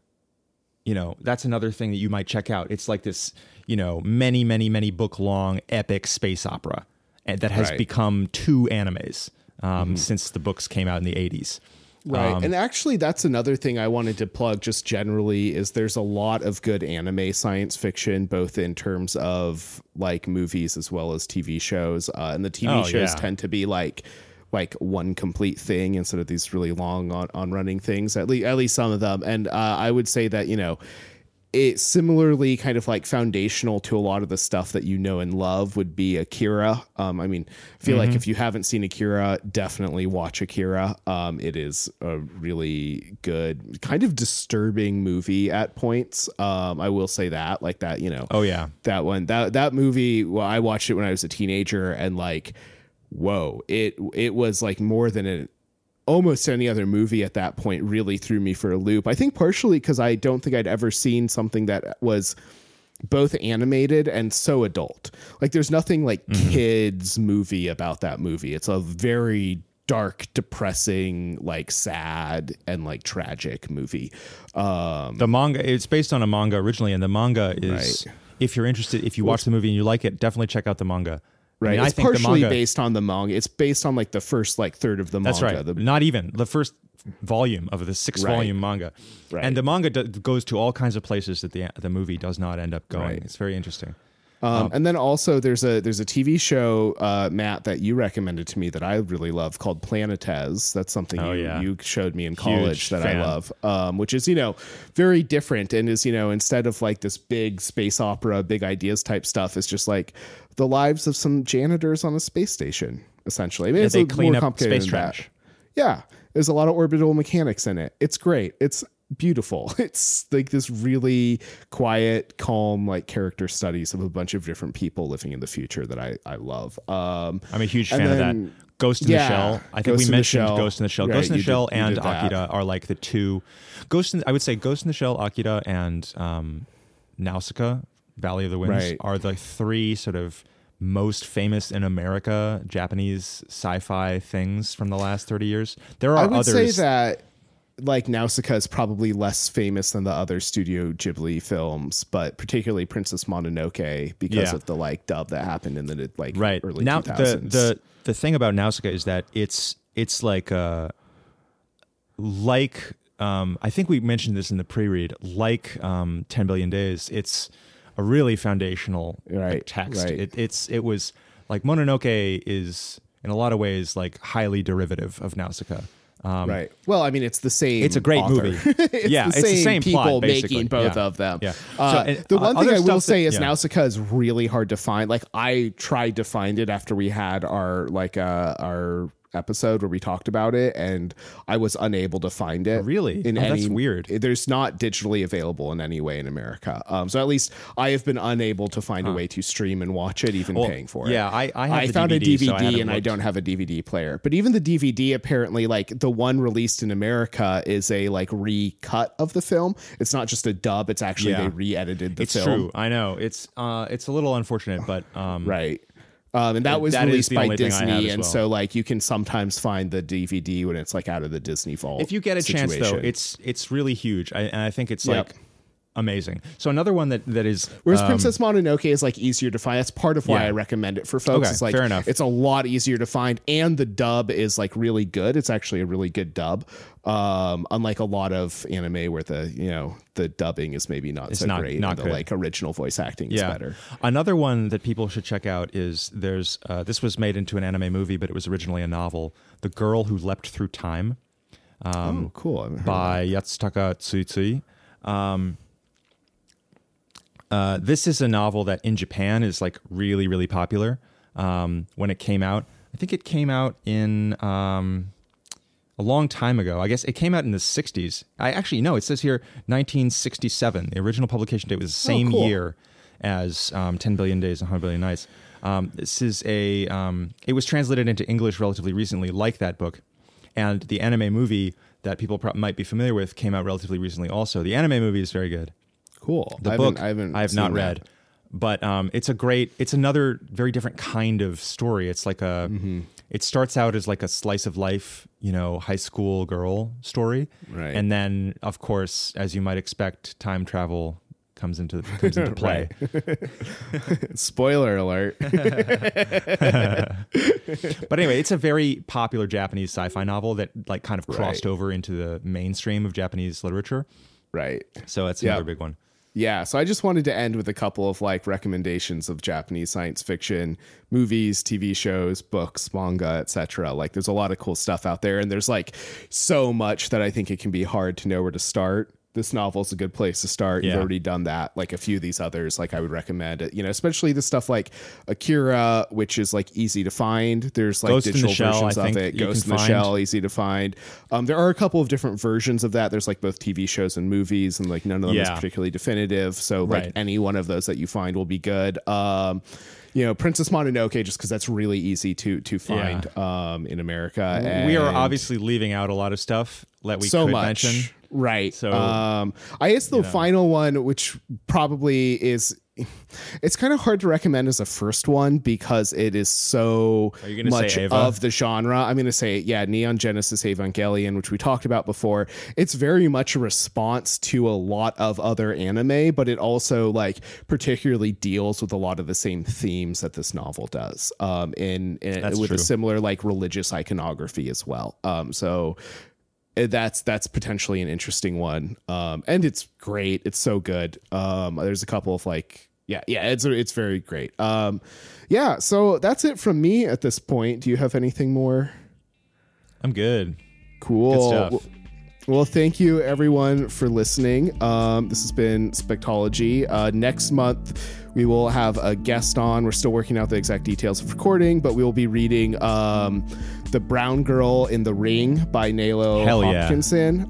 you know, that's another thing that you might check out. It's like this, you know, many, many, many book long epic space opera and that has Right. become two animes um, since the books came out in the 80s. Right. Um, and actually that's another thing I wanted to plug just generally is there's a lot of good anime science fiction both in terms of like movies as well as TV shows. Uh, and the TV Oh, shows yeah. tend to be like like one complete thing instead of these really long on, on running things at least at least some of them and uh, I would say that you know it similarly kind of like foundational to a lot of the stuff that you know and love would be Akira. Um, I mean, I feel like if you haven't seen Akira, definitely watch Akira. Um, it is a really good, kind of disturbing movie at points. Um, I will say that, like that, you know, oh, yeah. that one, that that movie. Well, I watched it when I was a teenager, and like, whoa, it it was like more than a almost any other movie at that point really threw me for a loop. I think partially because I don't think I'd ever seen something that was both animated and so adult. Like there's nothing like kids movie about that movie. It's a very dark, depressing, like sad and like tragic movie. Um The manga, it's based on a manga originally, and the manga is, Right. if you're interested, if you watch the movie and you like it, definitely check out the manga. I right. mean, I it's think the partially based on the manga. It's based on like the first like third of the That's manga. right. The, Not even the first volume of the six Right. volume manga, Right. and the manga do, goes to all kinds of places that the the movie does not end up going. Right. It's very interesting. Um, and then also there's a there's a TV show, uh, Matt, that you recommended to me that I really love called Planetes. That's something Oh, you, yeah. you showed me in college that fan. I love, um, which is you know very different and is you know instead of like this big space opera, big ideas type stuff, it's just like the lives of some janitors on a space station. Essentially, I mean, it's they a clean more up complicated space than that. trash. Yeah, there's a lot of orbital mechanics in it. It's great. It's beautiful. It's like this really quiet, calm, like character studies of a bunch of different people living in the future that I I love. Um, I'm a huge fan of that. Ghost in yeah, the Shell. I think Ghost we mentioned Shell. Ghost in the Shell. Right, Ghost in the Shell did- and. Akira are like the two. Ghost. In, I would say Ghost in the Shell, Akira, and um, Nausicaa, Valley of the Winds, Right. are the three sort of most famous in America Japanese sci-fi things from the last thirty years. There are I would others. say that like Nausicaa is probably less famous than the other Studio Ghibli films, but particularly Princess Mononoke because Yeah. of the like dub that happened in the like right early now 2000s. the the the thing about Nausicaa is that it's it's like uh like um I think we mentioned this in the pre-read like um 10 billion days it's a really foundational Right, text right. it, it's it was like Mononoke is in a lot of ways like highly derivative of Nausicaa um right. Well, I mean, it's the same. It's a great author. movie. it's Yeah, the it's the same, same people plot, making both Yeah. of them. Yeah. Uh, So, and, the uh, one thing I will that- say is yeah. Nausicaa is really hard to find. Like I tried to find it after we had our like uh, our episode where we talked about it, and I was unable to find it. Really? In Oh, that's weird. There's not digitally available in any way in America. Um, so at least I have been unable to find a way to stream and watch it, even Well, paying for it. yeah, I- I have the found a DVD, DVD so I and I don't have a DVD player. But even the DVD, apparently, like the one released in America is a like recut of the film. It's not just a dub. It's actually Yeah. they re-edited the film. it's film. true I know it's uh it's a little unfortunate but um Right. Um, and that was That released by only thing I have Disney, and well. so like you can sometimes find the DVD when it's like out of the Disney vault. if you get a chance though it's it's really huge I, and i think it's Yep. like amazing so another one that that is Whereas um, Princess Mononoke is like easier to find. That's part of why Yeah. I recommend it for folks. Okay, it's like fair enough. it's a lot easier to find, and the dub is like really good. It's actually a really good dub. Um, unlike a lot of anime where the you know the dubbing is maybe not so not- great, not and the good. like original voice acting is better. another one that people should check out is there's uh, this was made into an anime movie but it was originally a novel the girl who leapt through time oh, cool! Haven't heard of by Yasutaka Tsutsui. Um, uh, this is a novel that in Japan is like really, really popular. Um, when it came out, I think it came out in um, a long time ago. I guess it came out in the 60s. I actually no, it says here 1967. The original publication date was the same cool. year as um, 10 Billion Days and 100 Billion Nights. Um, this is a. Um, it was translated into English relatively recently, like that book, and the anime movie that people pro- might be familiar with came out relatively recently. Also, the anime movie is very good. Cool. The I book haven't, I haven't. I have not that. read, but um, it's a great. It's another very different kind of story. It's like a. Mm-hmm. It starts out as like a slice of life, you know, high school girl story, Right. and then of course, as you might expect, time travel comes into comes into play. Spoiler alert. But anyway, it's a very popular Japanese sci-fi novel that like kind of crossed Right. over into the mainstream of Japanese literature. right. So that's another big one. Yeah, so I just wanted to end with a couple of like recommendations of Japanese science fiction movies, TV shows, books, manga, etc. Like there's a lot of cool stuff out there and there's like so much that I think it can be hard to know where to start. This novel's a good place to start. You've Yeah. already done that. Like a few of these others, like I would recommend it. You know, especially the stuff like Akira, which is like easy to find. There's like Ghost digital Shell, versions I of it. Ghost in the find. Shell, easy to find. Um, there are a couple of different versions of that. There's like both TV shows and movies, and like none of them is particularly definitive. So like Right. any one of those that you find will be good. Um, you know, Princess Mononoke, just because that's really easy to to find um, in America. we are obviously leaving out a lot of stuff that we so could much. mention. Right. So, um, I guess the final one, which probably is, it's kind of hard to recommend as a first one because it is so Are you gonna say much of the genre. I'm going to say, yeah, Neon Genesis Evangelion, which we talked about before. It's very much a response to a lot of other anime, but it also like particularly deals with a lot of the same themes that this novel does. Um, in, in with true. a similar like religious iconography as well. Um, so that's that's potentially an interesting one um and it's great it's so good um there's a couple of like yeah yeah it's it's very great um yeah so that's it from me at this point do you have anything more I'm good. cool Good. Well- well, thank you everyone for listening. Um, this has been Spectology. Uh, next month, we will have a guest on. We're still working out the exact details of recording, but we will be reading um, The Brown Girl in the Ring by Nalo Hell yeah.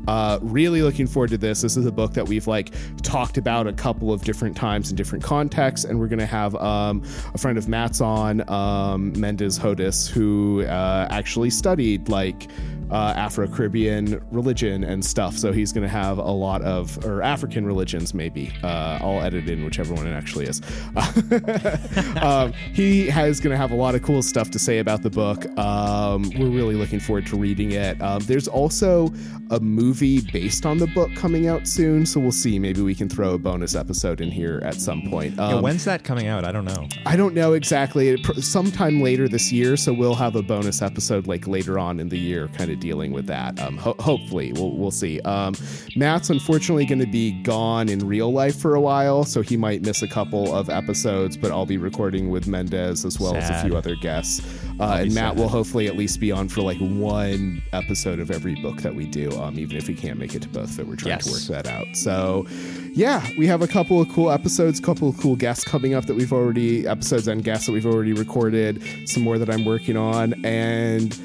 Uh, really looking forward to this. This is a book that we've like talked about a couple of different times in different contexts, and we're going to have um, a friend of Matt's on, um, Mendes Hodis, who uh, actually studied like uh, Afro Caribbean religion and stuff. So he's going to have a lot of, or African religions maybe. Uh, I'll edit in whichever one it actually is. um, he has going to have a lot of cool stuff to say about the book. Um, we're really looking forward to reading it. Um, there's also a movie based on the book coming out soon, so we'll see. Maybe we can throw a bonus episode in here at some point. Yeah, Um, when's that coming out? I don't know. I don't know exactly. Sometime later this year, so we'll have a bonus episode like later on in the year, kind of dealing with that. Um, ho- hopefully, we'll we'll see. Um, Matt's unfortunately going to be gone in real life for a while, so he might miss a couple of episodes. But I'll be recording with Mendez as well as a few other guests, uh, and Matt sad. will hopefully at least be on for like one episode of every book that we do, um, even if we can't make it to both. But we're trying to work that out. So, yeah, we have a couple of cool episodes, couple of cool guests coming up that we've already episodes and guests that we've already recorded. Some more that I'm working on, and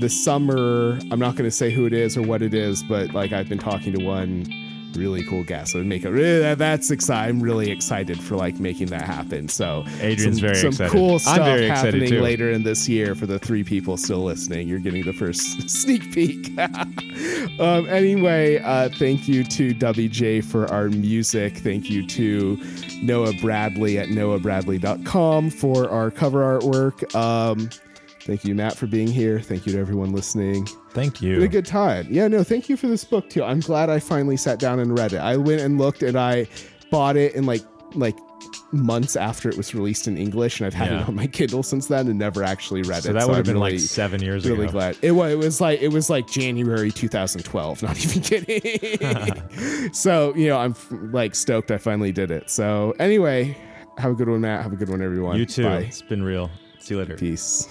this summer I'm not going to say who it is or what it is, but like I've been talking to one really cool guest. So make it that's exciting. I'm really excited for like making that happen. So Adrian's some, very some excited. cool I'm stuff very excited, happening too. later in this year for the three people still listening. You're getting the first sneak peek. um, anyway, uh, thank you to Dubby J for our music. Thank you to Noah Bradley at noahbradley.com for our cover artwork. Um, thank you, Matt, for being here. Thank you to everyone listening. Thank you. Had a good time. Yeah, no, thank you for this book too. I'm glad I finally sat down and read it. I went and looked and I bought it in like like months after it was released in English, and I've had Yeah. it on my Kindle since then and never actually read it. So it. that would have been really, like seven years really ago. glad. It was. It was like it was like January 2012. Not even kidding. so you know, I'm like stoked I finally did it. So anyway, have a good one, Matt. Have a good one, everyone. You too. Bye. It's been real. See you later. Peace.